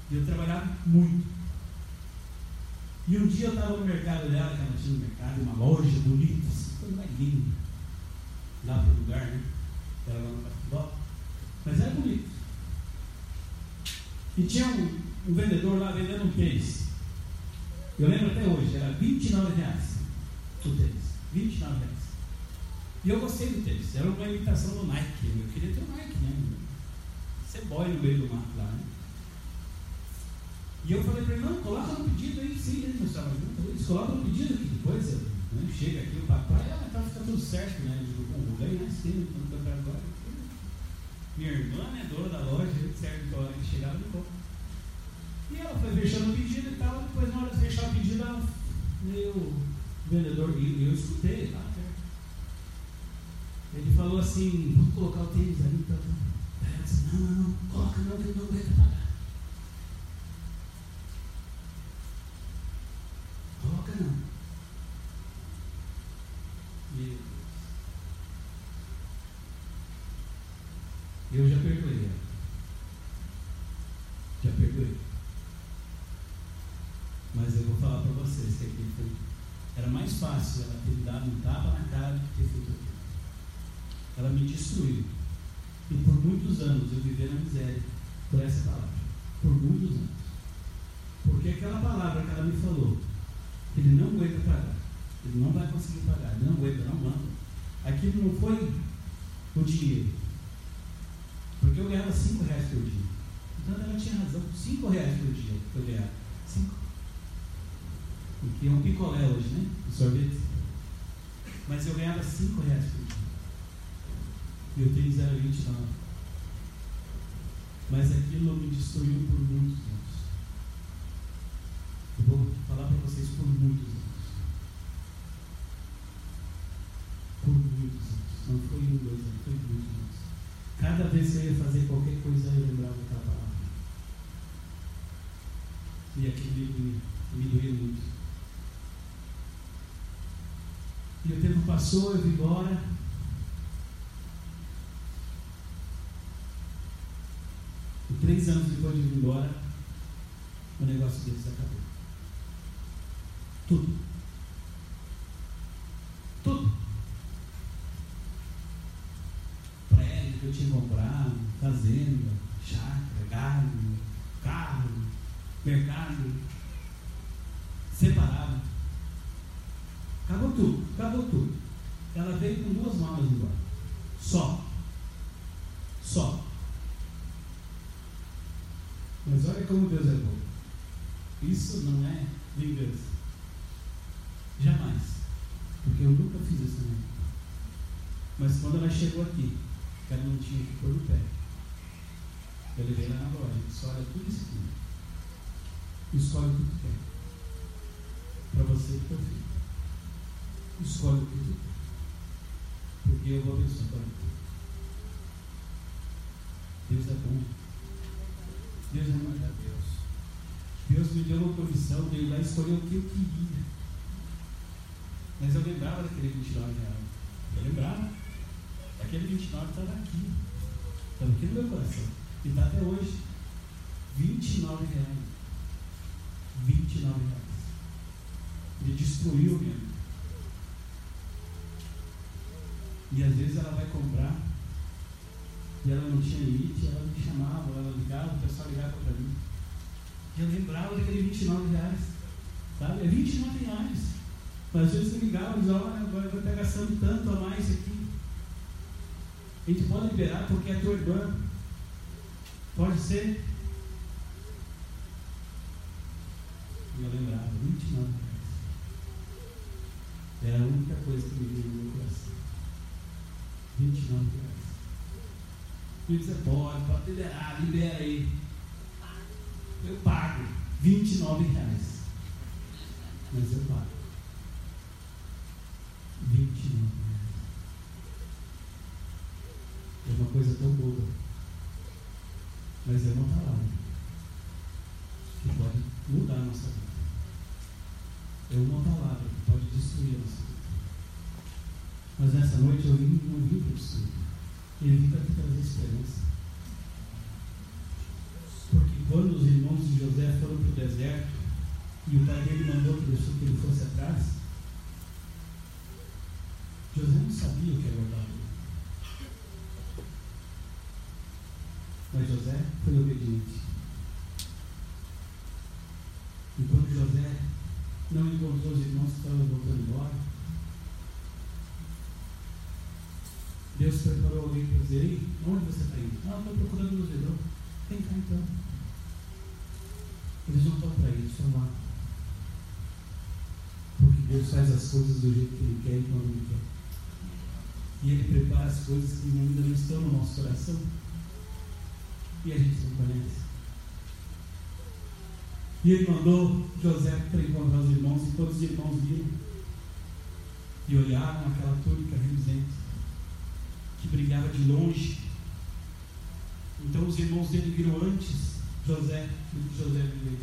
E eu trabalhava muito. E um dia eu estava no mercado dela, que ela tinha um mercado, uma loja bonita, assim, coisa mais linda. Lá para o lugar, né? Era lá no futebol. Mas era bonito. E tinha um, um vendedor lá vendendo um tênis. Eu lembro até hoje, era 29 reais o tênis. 29 reais. E eu gostei do tênis. Era uma imitação do Nike. Eu queria ter um Nike, né? Ser boy no meio do mato lá, né? E eu falei para ele, não, coloca no pedido aí, sim, ele mostrava junto. Eles colocam no pedido aqui, depois né, chega aqui o papai, ah, tá, fica tudo certo, né? Eu digo, bom, vou ganhar sim, não tô agora. Minha irmã, né, dona da loja, certo, que chegava, me compra. E ela foi fechando o pedido e tal, depois na hora de fechar o pedido, ela, o vendedor, e eu escutei, tá? Ele falou assim, vou colocar o tênis ali, então. Ela disse, não, não, não, coloca não, que não aguenta pagar. Coloca não. Meu Deus. Eu já perdi. Vocês que aqui foi, era mais fácil ela ter dado um tapa na cara do que ter feito aquilo. Ela me destruiu. E por muitos anos eu vivi na miséria por essa palavra. Por muitos anos. Porque aquela palavra que ela me falou, ele não aguenta pagar. Ele não vai conseguir pagar. Ele não aguenta, não manda. Aquilo não foi o dinheiro. Porque eu ganhava 5 reais por dia. Então ela tinha razão. 5 reais por dia que eu ganhava. 5. Porque é um picolé hoje, né? O sorvete. Mas eu ganhava 5 reais por dia. E eu tenho 0,29. Mas aquilo me destruiu por muitos anos. Eu vou falar para vocês por muitos anos. Por muitos anos. Não foi um, dois anos, foi muitos anos. Cada vez que eu ia fazer qualquer coisa, eu lembrava daquela palavra. E aquilo me, doeu muito. E o tempo passou, eu vim embora. E três anos depois de ir embora, o negócio deles acabou. Tudo. Tudo. Prédio que eu tinha comprado, fazenda, chácara, gado, carro, mercado, separado. Tudo, acabou tudo. Ela veio com duas malas embora. Só. Só. Mas olha como Deus é bom. Isso não é vingança. Jamais. Porque eu nunca fiz isso também. Mas quando ela chegou aqui, ela não tinha que pôr no pé. Eu levei ela na loja, disse, olha tudo isso aqui. Escolhe o que tu quer. Para você e teu filho. Escolhe o que tu quer. Porque eu vou abençoar para Deus é bom. Deus é maravilhoso. Deus me deu uma comissão de ir lá escolher o que eu queria. Mas eu lembrava daquele 29 reais. Eu lembrava. Aquele 29 estava aqui. Estava aqui no meu coração. E está até hoje. 29 reais. 29 reais. Ele destruiu mesmo. E às vezes ela vai comprar e ela não tinha limite, ela me chamava, ela ligava, o pessoal ligava para mim. E eu lembrava daquele 29 reais. Sabe? É 29 reais. Mas às vezes eu ligava e dizia, olha, agora vai estar gastando tanto a mais aqui. A gente pode liberar porque é tua irmã. Pode ser? E eu lembrava, 29 reais. Era a única coisa que me veio no meu coração. 29 reais. E você pode, pode liberar, libera aí. Eu pago 29 reais. Mas eu pago. 29 reais. É uma coisa tão boa. Mas é uma palavra que pode mudar a nossa vida. É uma palavra que pode destruir a nossa vida. Mas nessa noite eu vim, para destruir. Ele vim para trazer esperança. Porque quando os irmãos de José foram para o deserto e o pai dele mandou que ele fosse atrás, José não sabia o que era verdade. Mas José foi obediente. E quando José não encontrou os irmãos que estavam voltando embora, Deus preparou alguém para dizer: Ei, onde você está indo? Ah, estou procurando meus irmãos. Vem cá então. Eles não estão para isso, estão lá. Porque Deus faz as coisas do jeito que Ele quer e quando Ele quer. E Ele prepara as coisas que ainda não estão no nosso coração. E a gente não conhece. E ele mandou José para encontrar os irmãos, e todos os irmãos viram e olharam aquela túnica reluzente que brilhava de longe. Então os irmãos dele viram antes José do que José viu.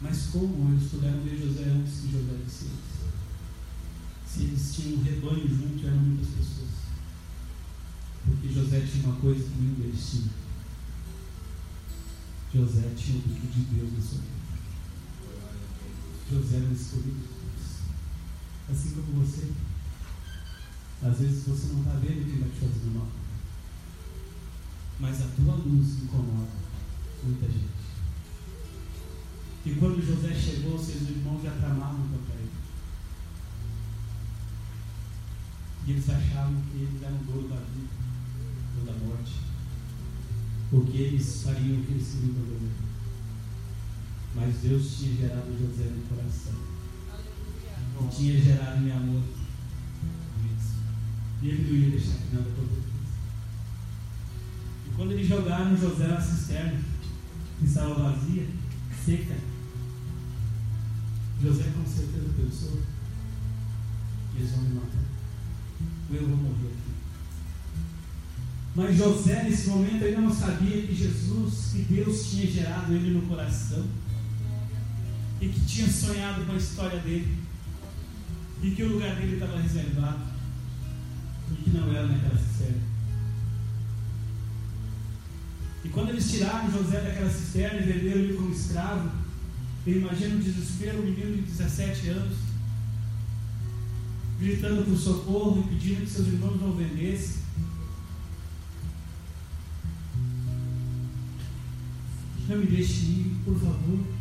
Mas como eles puderam ver José antes que José visse? Se eles tinham um rebanho junto, eram muitas pessoas. que José tinha uma coisa que nenhum deles tinha. José tinha o brilho de Deus na sua vida. José era escolhido de Deus. Assim como você. Às vezes você não está vendo quem vai te fazer mal. Mas a tua luz incomoda muita gente. E quando José chegou, seus irmãos já tramavam contra ele. E eles achavam que eles eram dono da vida ou da morte. Porque eles fariam o que eles queriam fazer. Mas Deus tinha gerado José no coração. E tinha gerado em amor. E ele não ia deixar que nada acontecesse. E quando eles jogaram José na cisterna, que estava vazia, seca, José com certeza pensou: eles vão me matar. Eu vou morrer aqui. Mas José, nesse momento, ainda não sabia que Jesus, que Deus tinha gerado ele no coração e que tinha sonhado com a história dele e que o lugar dele estava reservado e que não era naquela cisterna. E quando eles tiraram José daquela cisterna e venderam ele como escravo, eu imagino o desespero, um menino de 17 anos, gritando por socorro e pedindo que seus irmãos não vendessem. Não me deixe ir, por favor.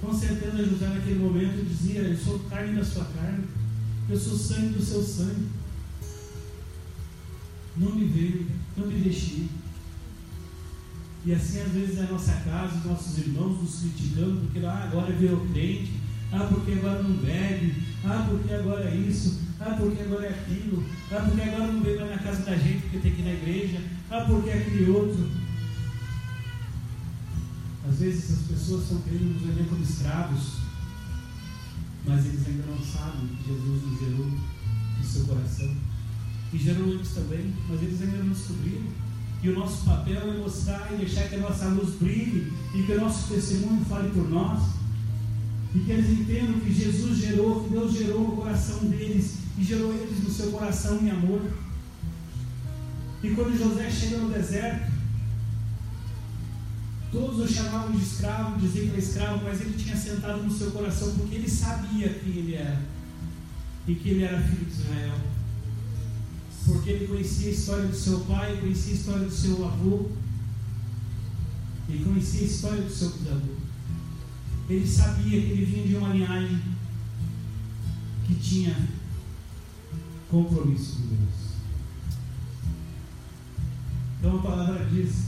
Com certeza José naquele momento dizia, eu sou carne da sua carne, eu sou sangue do seu sangue. Não me veio, não me deixe. E assim às vezes é a nossa casa, os nossos irmãos nos criticando, porque ah, agora virou crente, ah, porque agora não bebe, ah, porque agora é isso, ah, porque agora é aquilo, ah, porque agora não veio mais na casa da gente porque tem que ir na igreja, ah, porque é aquele outro. Às vezes as pessoas estão querendo nos vender como escravos, mas eles ainda não sabem que Jesus nos gerou no seu coração. E gerou antes também, mas eles ainda não descobriram. E o nosso papel é mostrar e deixar que a nossa luz brilhe e que o nosso testemunho fale por nós. E que eles entendam que Jesus gerou, que Deus gerou no coração deles e gerou eles no seu coração em amor. E quando José chega no deserto, todos o chamavam de escravo, diziam que era escravo, mas ele tinha sentado no seu coração porque ele sabia quem ele era e que ele era filho de Israel porque ele conhecia a história do seu pai, conhecia a história do seu avô, ele conhecia a história do seu bisavô. Ele sabia que ele vinha de uma linhagem que tinha compromisso com Deus. Então a palavra diz: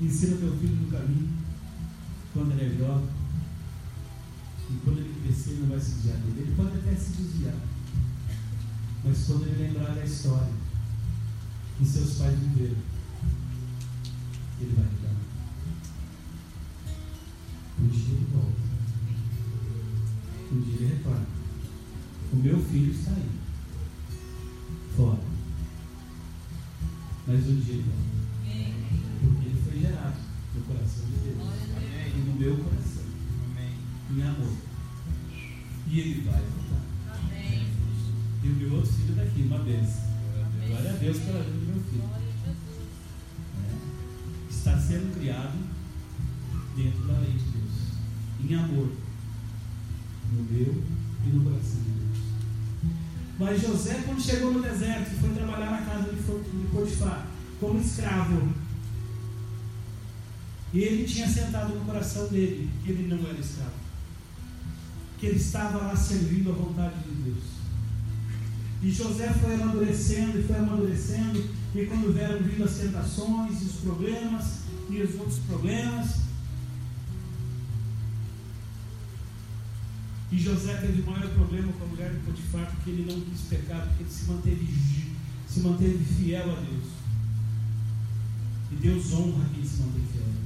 ensina teu filho no caminho, quando ele é jovem, e quando ele crescer, não vai se desviar dele. Ele pode até se desviar mas quando ele lembrar da história que seus pais viveram, ele vai lembrar. Um dia ele volta. Um dia ele retorna. O meu filho está aí. Fora. Mas um dia ele volta. Gerado no coração de Deus. E no meu coração. Em amor. E ele vai voltar. E o meu outro filho daqui, uma benção. Glória a Deus pela vida do meu filho. É. Está sendo criado dentro da lei de Deus. Em amor. No meu e no coração de Deus. Mas José, quando chegou no deserto e foi trabalhar na casa de Potifar, como escravo, ele tinha sentado no coração dele que ele não era escravo. Que ele estava lá servindo a vontade de Deus. E José foi amadurecendo e foi amadurecendo, e quando vieram vindo as tentações e os problemas e os outros problemas, e José teve maior problema com a mulher de Potifar, porque ele não quis pecar, porque ele se manteve, se manteve fiel a Deus. E Deus honra quem se mantém fiel.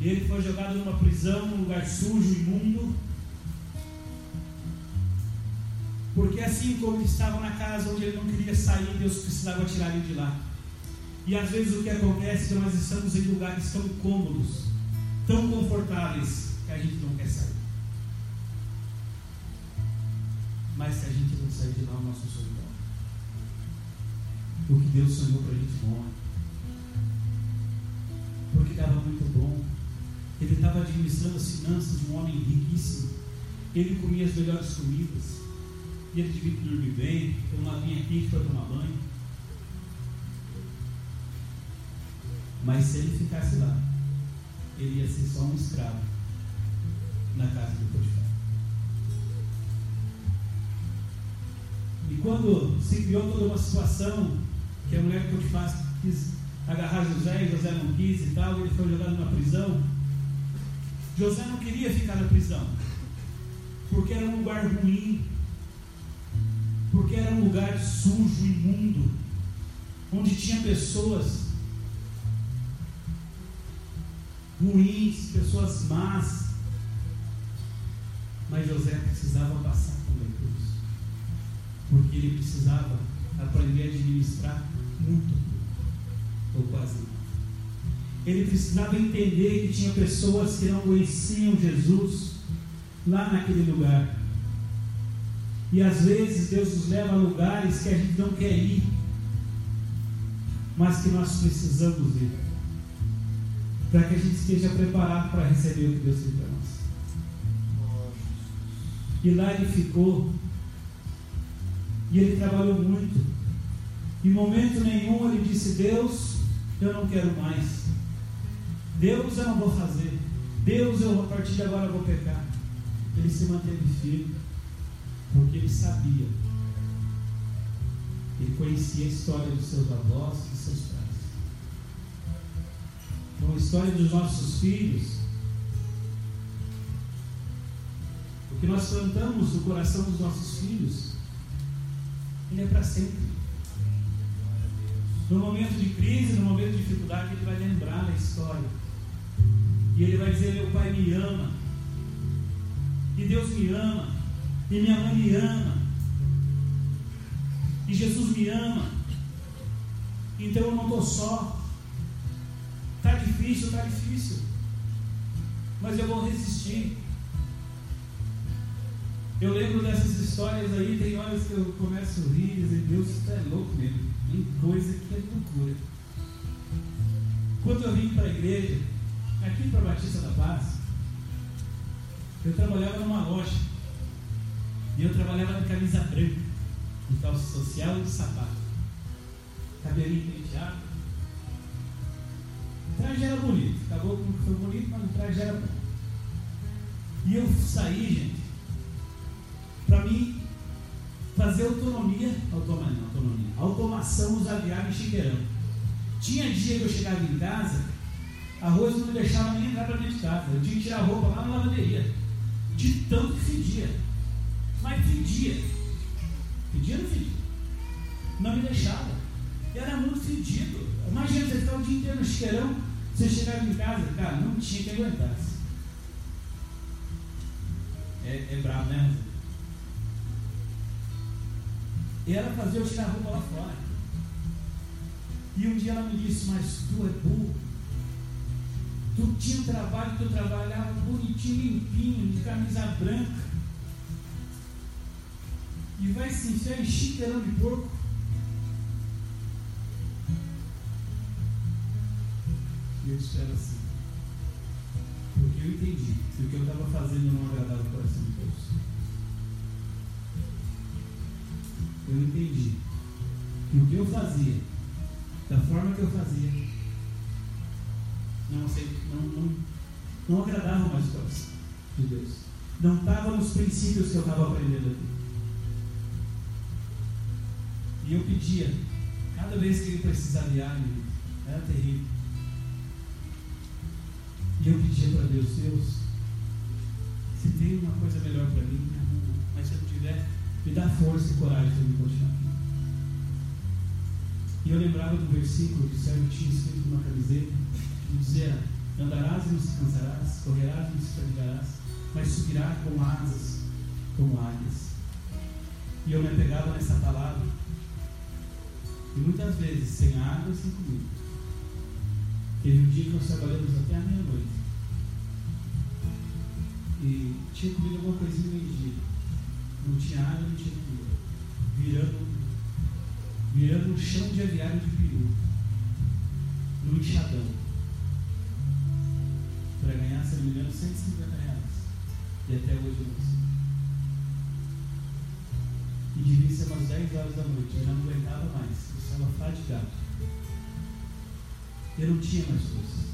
E ele foi jogado numa prisão, num lugar sujo, imundo Porque assim como ele estava na casa onde ele não queria sair, Deus precisava tirar ele de lá. E às vezes o que acontece é que nós estamos em lugares tão cômodos, tão confortáveis, que a gente não quer sair. Mas se a gente não sair de lá, o nosso sonho morre. O que Deus sonhou para a gente morre. Porque estava muito bom. Ele estava administrando as finanças de um homem riquíssimo. Ele comia as melhores comidas. E ele devia dormir bem, ter uma linha quente para tomar banho. Mas se ele ficasse lá, ele ia ser só um escravo na casa do Potifar. E quando se criou toda uma situação que a mulher de Potifar quis agarrar José e José não quis e tal, ele foi jogado na prisão. José não queria ficar na prisão, porque era um lugar ruim, porque era um lugar sujo, imundo, onde tinha pessoas ruins, pessoas más. Mas José precisava passar por isso, porque ele precisava aprender a administrar muito ou quase nada. Ele precisava entender que tinha pessoas que não conheciam Jesus lá naquele lugar. E às vezes Deus nos leva a lugares que a gente não quer ir, mas que nós precisamos ir, para que a gente esteja preparado para receber o que Deus tem para nós. E lá ele ficou, e ele trabalhou muito. Em momento nenhum ele disse: Deus, eu não quero mais. Deus, eu não vou fazer. Deus, eu a partir de agora vou pecar. Ele se manteve firme porque ele sabia. Ele conhecia a história dos seus avós e seus pais. Então, a história dos nossos filhos, o que nós plantamos no coração dos nossos filhos, ele é para sempre. No momento de crise, no momento de dificuldade, ele vai lembrar da história. E ele vai dizer: Meu pai me ama. E Deus me ama. E minha mãe me ama. E Jesus me ama. Então eu não estou só. Está difícil, está difícil. Mas eu vou resistir. Eu lembro dessas histórias aí, tem horas que eu começo a rir e dizer, Deus, isso é louco mesmo. Tem coisa que é loucura. Quando eu vim para a igreja, aqui para Batista da Paz, eu trabalhava numa loja. E eu trabalhava de camisa branca, de calça social e de sapato. Cabelinho penteado. O traje era bonito. Acabou com foi bonito, mas o traje era bom. E eu saí, gente, para mim fazer autonomia, autonomia, autonomia, automação nos aviários em Chiqueirão. Tinha dia que eu chegava em casa, a Rose não me deixava nem entrar para dentro de casa. Eu tinha que tirar a roupa lá na lavanderia. De tanto que fedia. Mas fedia. Fedia não fedia? Não me deixava. Era muito fedido. Imagina você ficar o dia inteiro no chiqueirão, você chegava em casa, cara, não tinha que aguentar. É, é brabo, né? E ela fazia eu tirar a roupa lá fora. E um dia ela me disse, mas tu é burro. Tu tinha um trabalho, tu trabalhava bonitinho, limpinho, de camisa branca e vai se enfiar em chiqueirão de porco. E eu espero assim. Porque eu entendi que o que eu estava fazendo não agradava o coração de Deus. Eu entendi que o que eu fazia, da forma que eu fazia, não, não, não, não agradava mais o coração de Deus. Não estava nos princípios que eu estava aprendendo aqui. E eu pedia, cada vez que ele precisava água, era terrível. E eu pedia para Deus, Deus, se tem uma coisa melhor para mim, me arruma. Mas se eu tiver, me dá força e coragem para me continuar. E eu lembrava do versículo que o Sérgio tinha escrito numa camiseta, dizia, andarás e não se cansarás, correrás e não se fatigarás, mas subirás com asas, como águias. E eu me apegava nessa palavra e muitas vezes sem água e sem comida. Teve um dia que nós trabalhamos até a meia-noite. E tinha comido alguma coisinha meio dia. Não tinha água, não tinha comida. Virando, virando um chão de aviário de peru. No enxadão. Para ganhar, se não me engano, 150 reais. E até hoje não consigo. E devia ser umas 10 horas da noite. Eu já não aguentava mais. Eu estava fadigado. Eu não tinha mais força.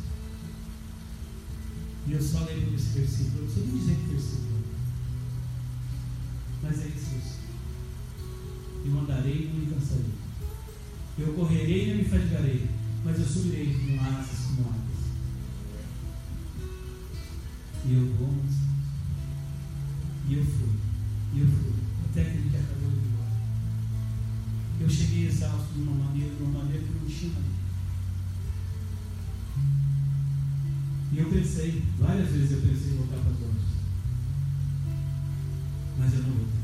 E eu só lembro desse versículo. Eu não sei nem dizer que versículo. Mas é isso. Eu andarei e não me cansarei. Eu correrei e não me fadigarei. Mas eu subirei com asas como águas. E eu vou, e eu fui, e eu fui, até que ele acabou de ir. Eu cheguei exausto de uma maneira, de uma maneira que não tinha maneira. E eu pensei, várias vezes eu pensei em voltar para as lojas. Mas eu não voltei.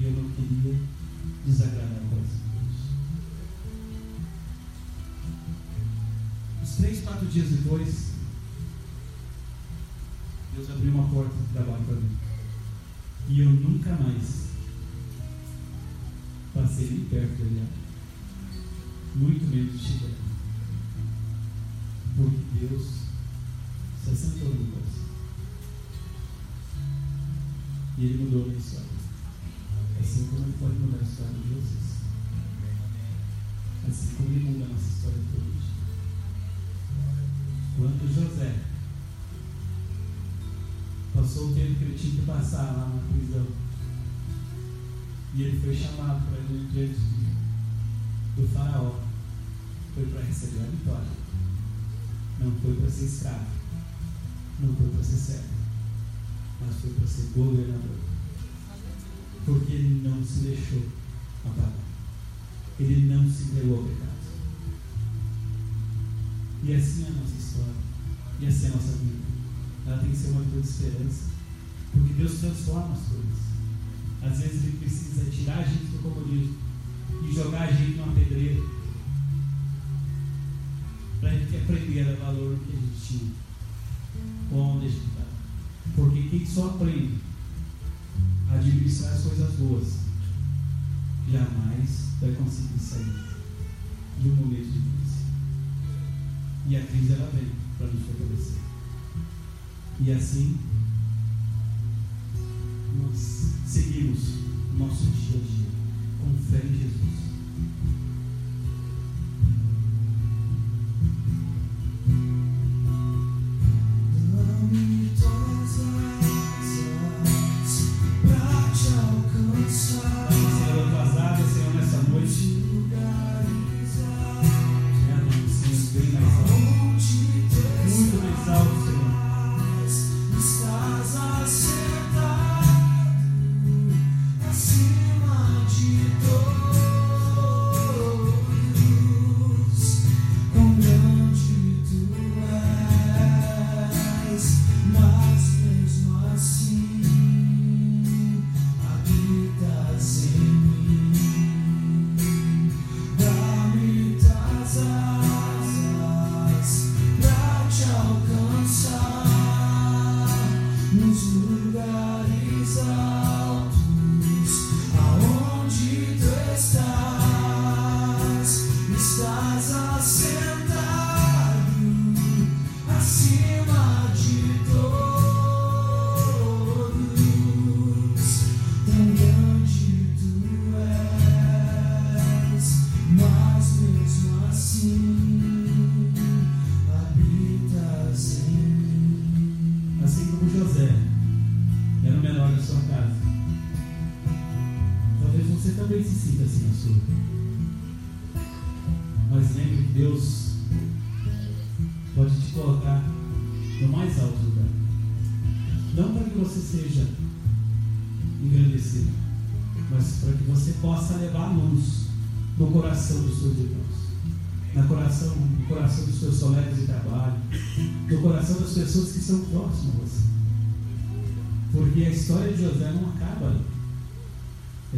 E eu não queria desagradar o coração de Deus. Os três, quatro dias depois, Deus abriu uma porta de trabalho para mim. E eu nunca mais passei nem perto dele. Muito menos de chegar. Porque Deus se assentou no coração. E Ele mudou a minha história. Assim como Ele pode mudar a história de vocês. Assim como Ele muda a nossa história de hoje. Quando José passou o tempo que ele tinha que passar lá na prisão. E ele foi chamado para diante do faraó. Foi para receber a vitória. Não foi para ser escravo. Não foi para ser servo. Mas foi para ser governador. Porque ele não se deixou apagar. Ele não se entregou ao pecado. E assim é a nossa história. E assim é a nossa vida ela tem que ser uma vida de esperança. Porque Deus transforma as coisas. Às vezes Ele precisa tirar a gente do comodismo e jogar a gente numa pedreira para a gente aprender a valor que a gente tinha. Onde a gente está. Porque quem só aprende a administrar as coisas boas jamais vai conseguir sair de um momento de crise. E a crise ela vem para nos fortalecer. E assim nós seguimos nosso dia a dia com fé em Jesus.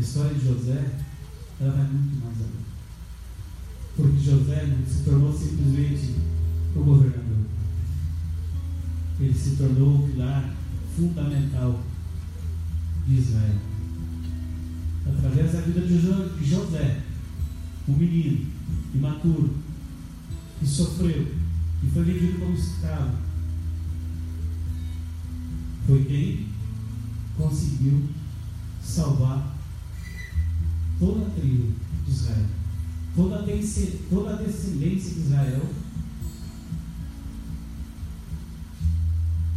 História de José, ela vai muito mais além. Porque José não se tornou simplesmente o governador. Ele se tornou o pilar fundamental de Israel. Através da vida de José, um menino imaturo, que sofreu e foi vendido como escravo, foi quem conseguiu salvar toda a tribo de Israel, toda a, descendência de Israel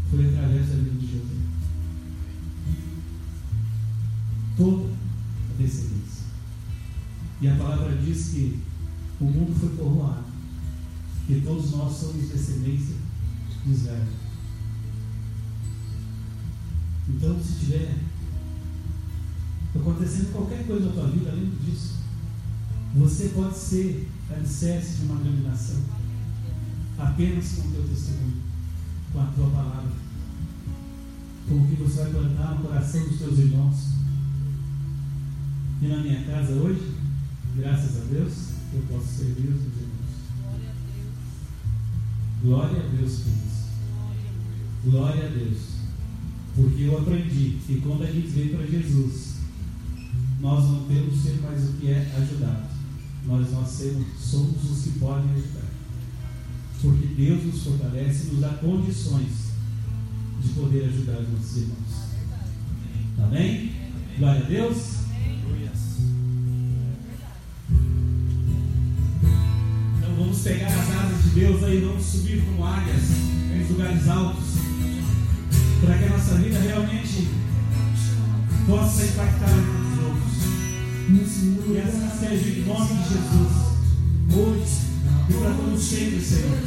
foi através da vida de José. Toda a descendência. E a palavra diz que o mundo foi povoado, que todos nós somos descendência de Israel. Então, se tiver acontecendo qualquer coisa na tua vida, lembre disso. Você pode ser alicerce de uma grande nação apenas com o teu testemunho, com a tua palavra, com o que você vai plantar no coração dos teus irmãos. E na minha casa hoje, graças a Deus, eu posso servir os meus irmãos. Glória a Deus, filhos. Glória a Deus. Porque eu aprendi que quando a gente vem para Jesus, nós não temos ser mais o que é ajudado. Nós, sermos, somos os que podem ajudar. Porque Deus nos fortalece e nos dá condições de poder ajudar os nossos irmãos. Amém? Glória a Deus. Então vamos pegar as asas de Deus aí, vamos subir como águias em lugares altos, para que a nossa vida realmente possa impactar. E assim seja em nome de Jesus. Hoje e para todos sempre, Senhor.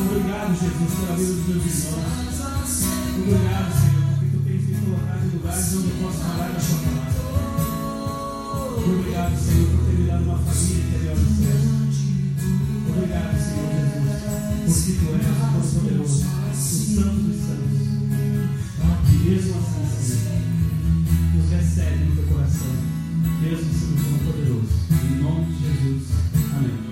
Obrigado, Jesus, pela vida dos meus irmãos. Obrigado, Senhor, porque tu tens me colocado em lugares onde eu posso falar da sua palavra. Obrigado, Senhor, por ter me dado uma família interior no céu. Obrigado, Senhor Jesus, porque tu és o Todo-Poderoso, o Santo dos Santos. E mesmo assim, Senhor, nos recebe no teu coração, mesmo sendo tão poderoso. Em nome de Jesus. Amém.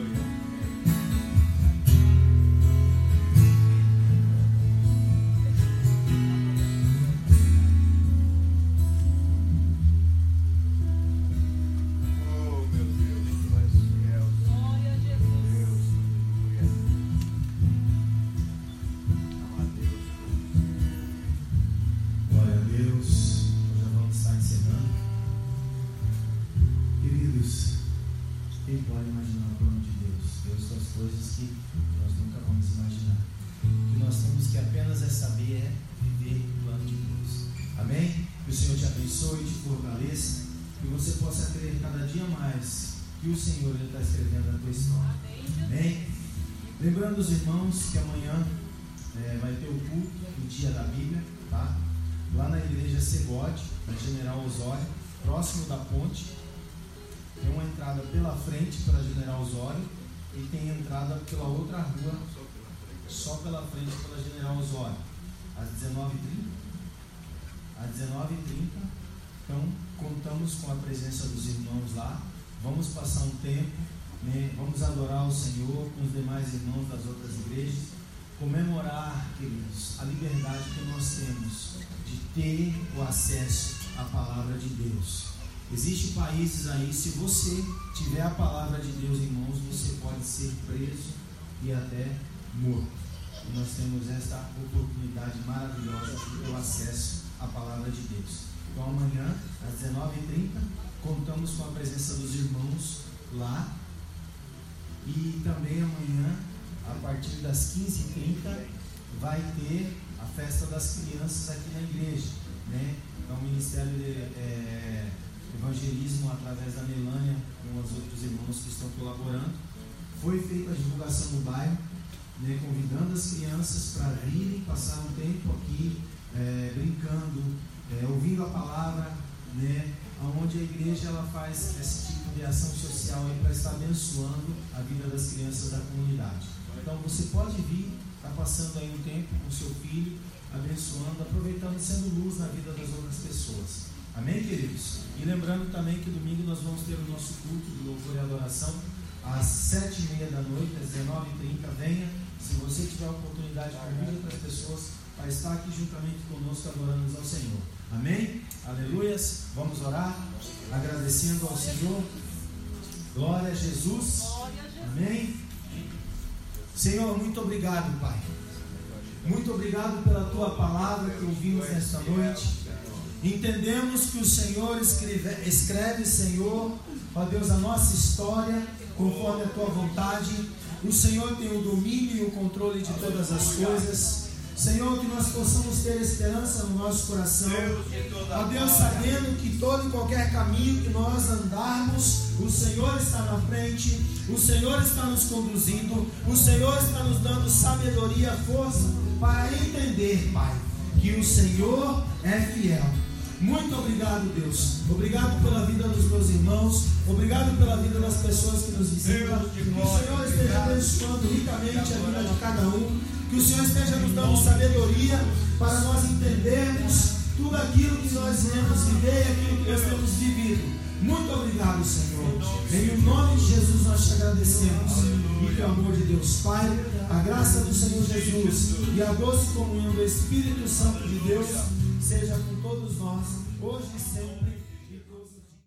Ter o culto, o dia da Bíblia, tá? Lá na igreja Segode, na General Osório, próximo da ponte. Tem uma entrada pela frente para General Osório e tem entrada pela outra rua, só pela frente pela General Osório, às 19h30. Às 19h30. Então, contamos com a presença dos irmãos lá. Vamos passar um tempo né? Vamos adorar o Senhor com os demais irmãos das outras igrejas. Comemorar, queridos, a liberdade que nós temos de ter o acesso à palavra de Deus. Existem países aí, se você tiver a palavra de Deus em mãos, você pode ser preso e até morto. E nós temos esta oportunidade maravilhosa de ter o acesso à palavra de Deus. Então amanhã, às 19h30, contamos com a presença dos irmãos lá e também amanhã, a partir das 15h30, vai ter a festa das crianças aqui na igreja. Né? Então, o Ministério de é, Evangelismo, através da Melânia, com os outros irmãos que estão colaborando, foi feita a divulgação no bairro, né, convidando as crianças para virem passar um tempo aqui, é, brincando, é, ouvindo a palavra, né, onde a igreja ela faz esse tipo de ação social para estar abençoando a vida das crianças da comunidade. Então você pode vir, estar tá passando aí um tempo com seu filho, abençoando, aproveitando e sendo luz na vida das outras pessoas. Amém, queridos? E lembrando também que domingo nós vamos ter o nosso culto de louvor e adoração às sete e meia da noite, às 19h30. Venha, se você tiver a oportunidade, convide outras pessoas para estar aqui juntamente conosco adorando ao Senhor. Amém? Aleluias. Vamos orar agradecendo ao Senhor. Glória a Jesus. Amém. Senhor, muito obrigado, Pai. Muito obrigado pela tua palavra que ouvimos nesta noite. Entendemos que o Senhor escreve, escreve, Senhor, ó Deus, a nossa história conforme a tua vontade. O Senhor tem o domínio e o controle de todas as coisas. Senhor, que nós possamos ter esperança no nosso coração. Ó Deus, sabendo que todo e qualquer caminho que nós andarmos, o Senhor está na frente, o Senhor está nos conduzindo, o Senhor está nos dando sabedoria, força para entender, Pai, que o Senhor é fiel. Muito obrigado, Deus. Obrigado pela vida dos meus irmãos. Obrigado pela vida das pessoas que nos visitam. Que o Senhor esteja abençoando ricamente a vida de cada um que o Senhor esteja nos dando sabedoria para nós entendermos tudo aquilo que nós iremos viver e aquilo que nós temos vivido. Muito obrigado, Senhor. Em nome de Jesus nós te agradecemos. E que o amor de Deus Pai, a graça do Senhor Jesus e a doce comunhão do Espírito Santo de Deus seja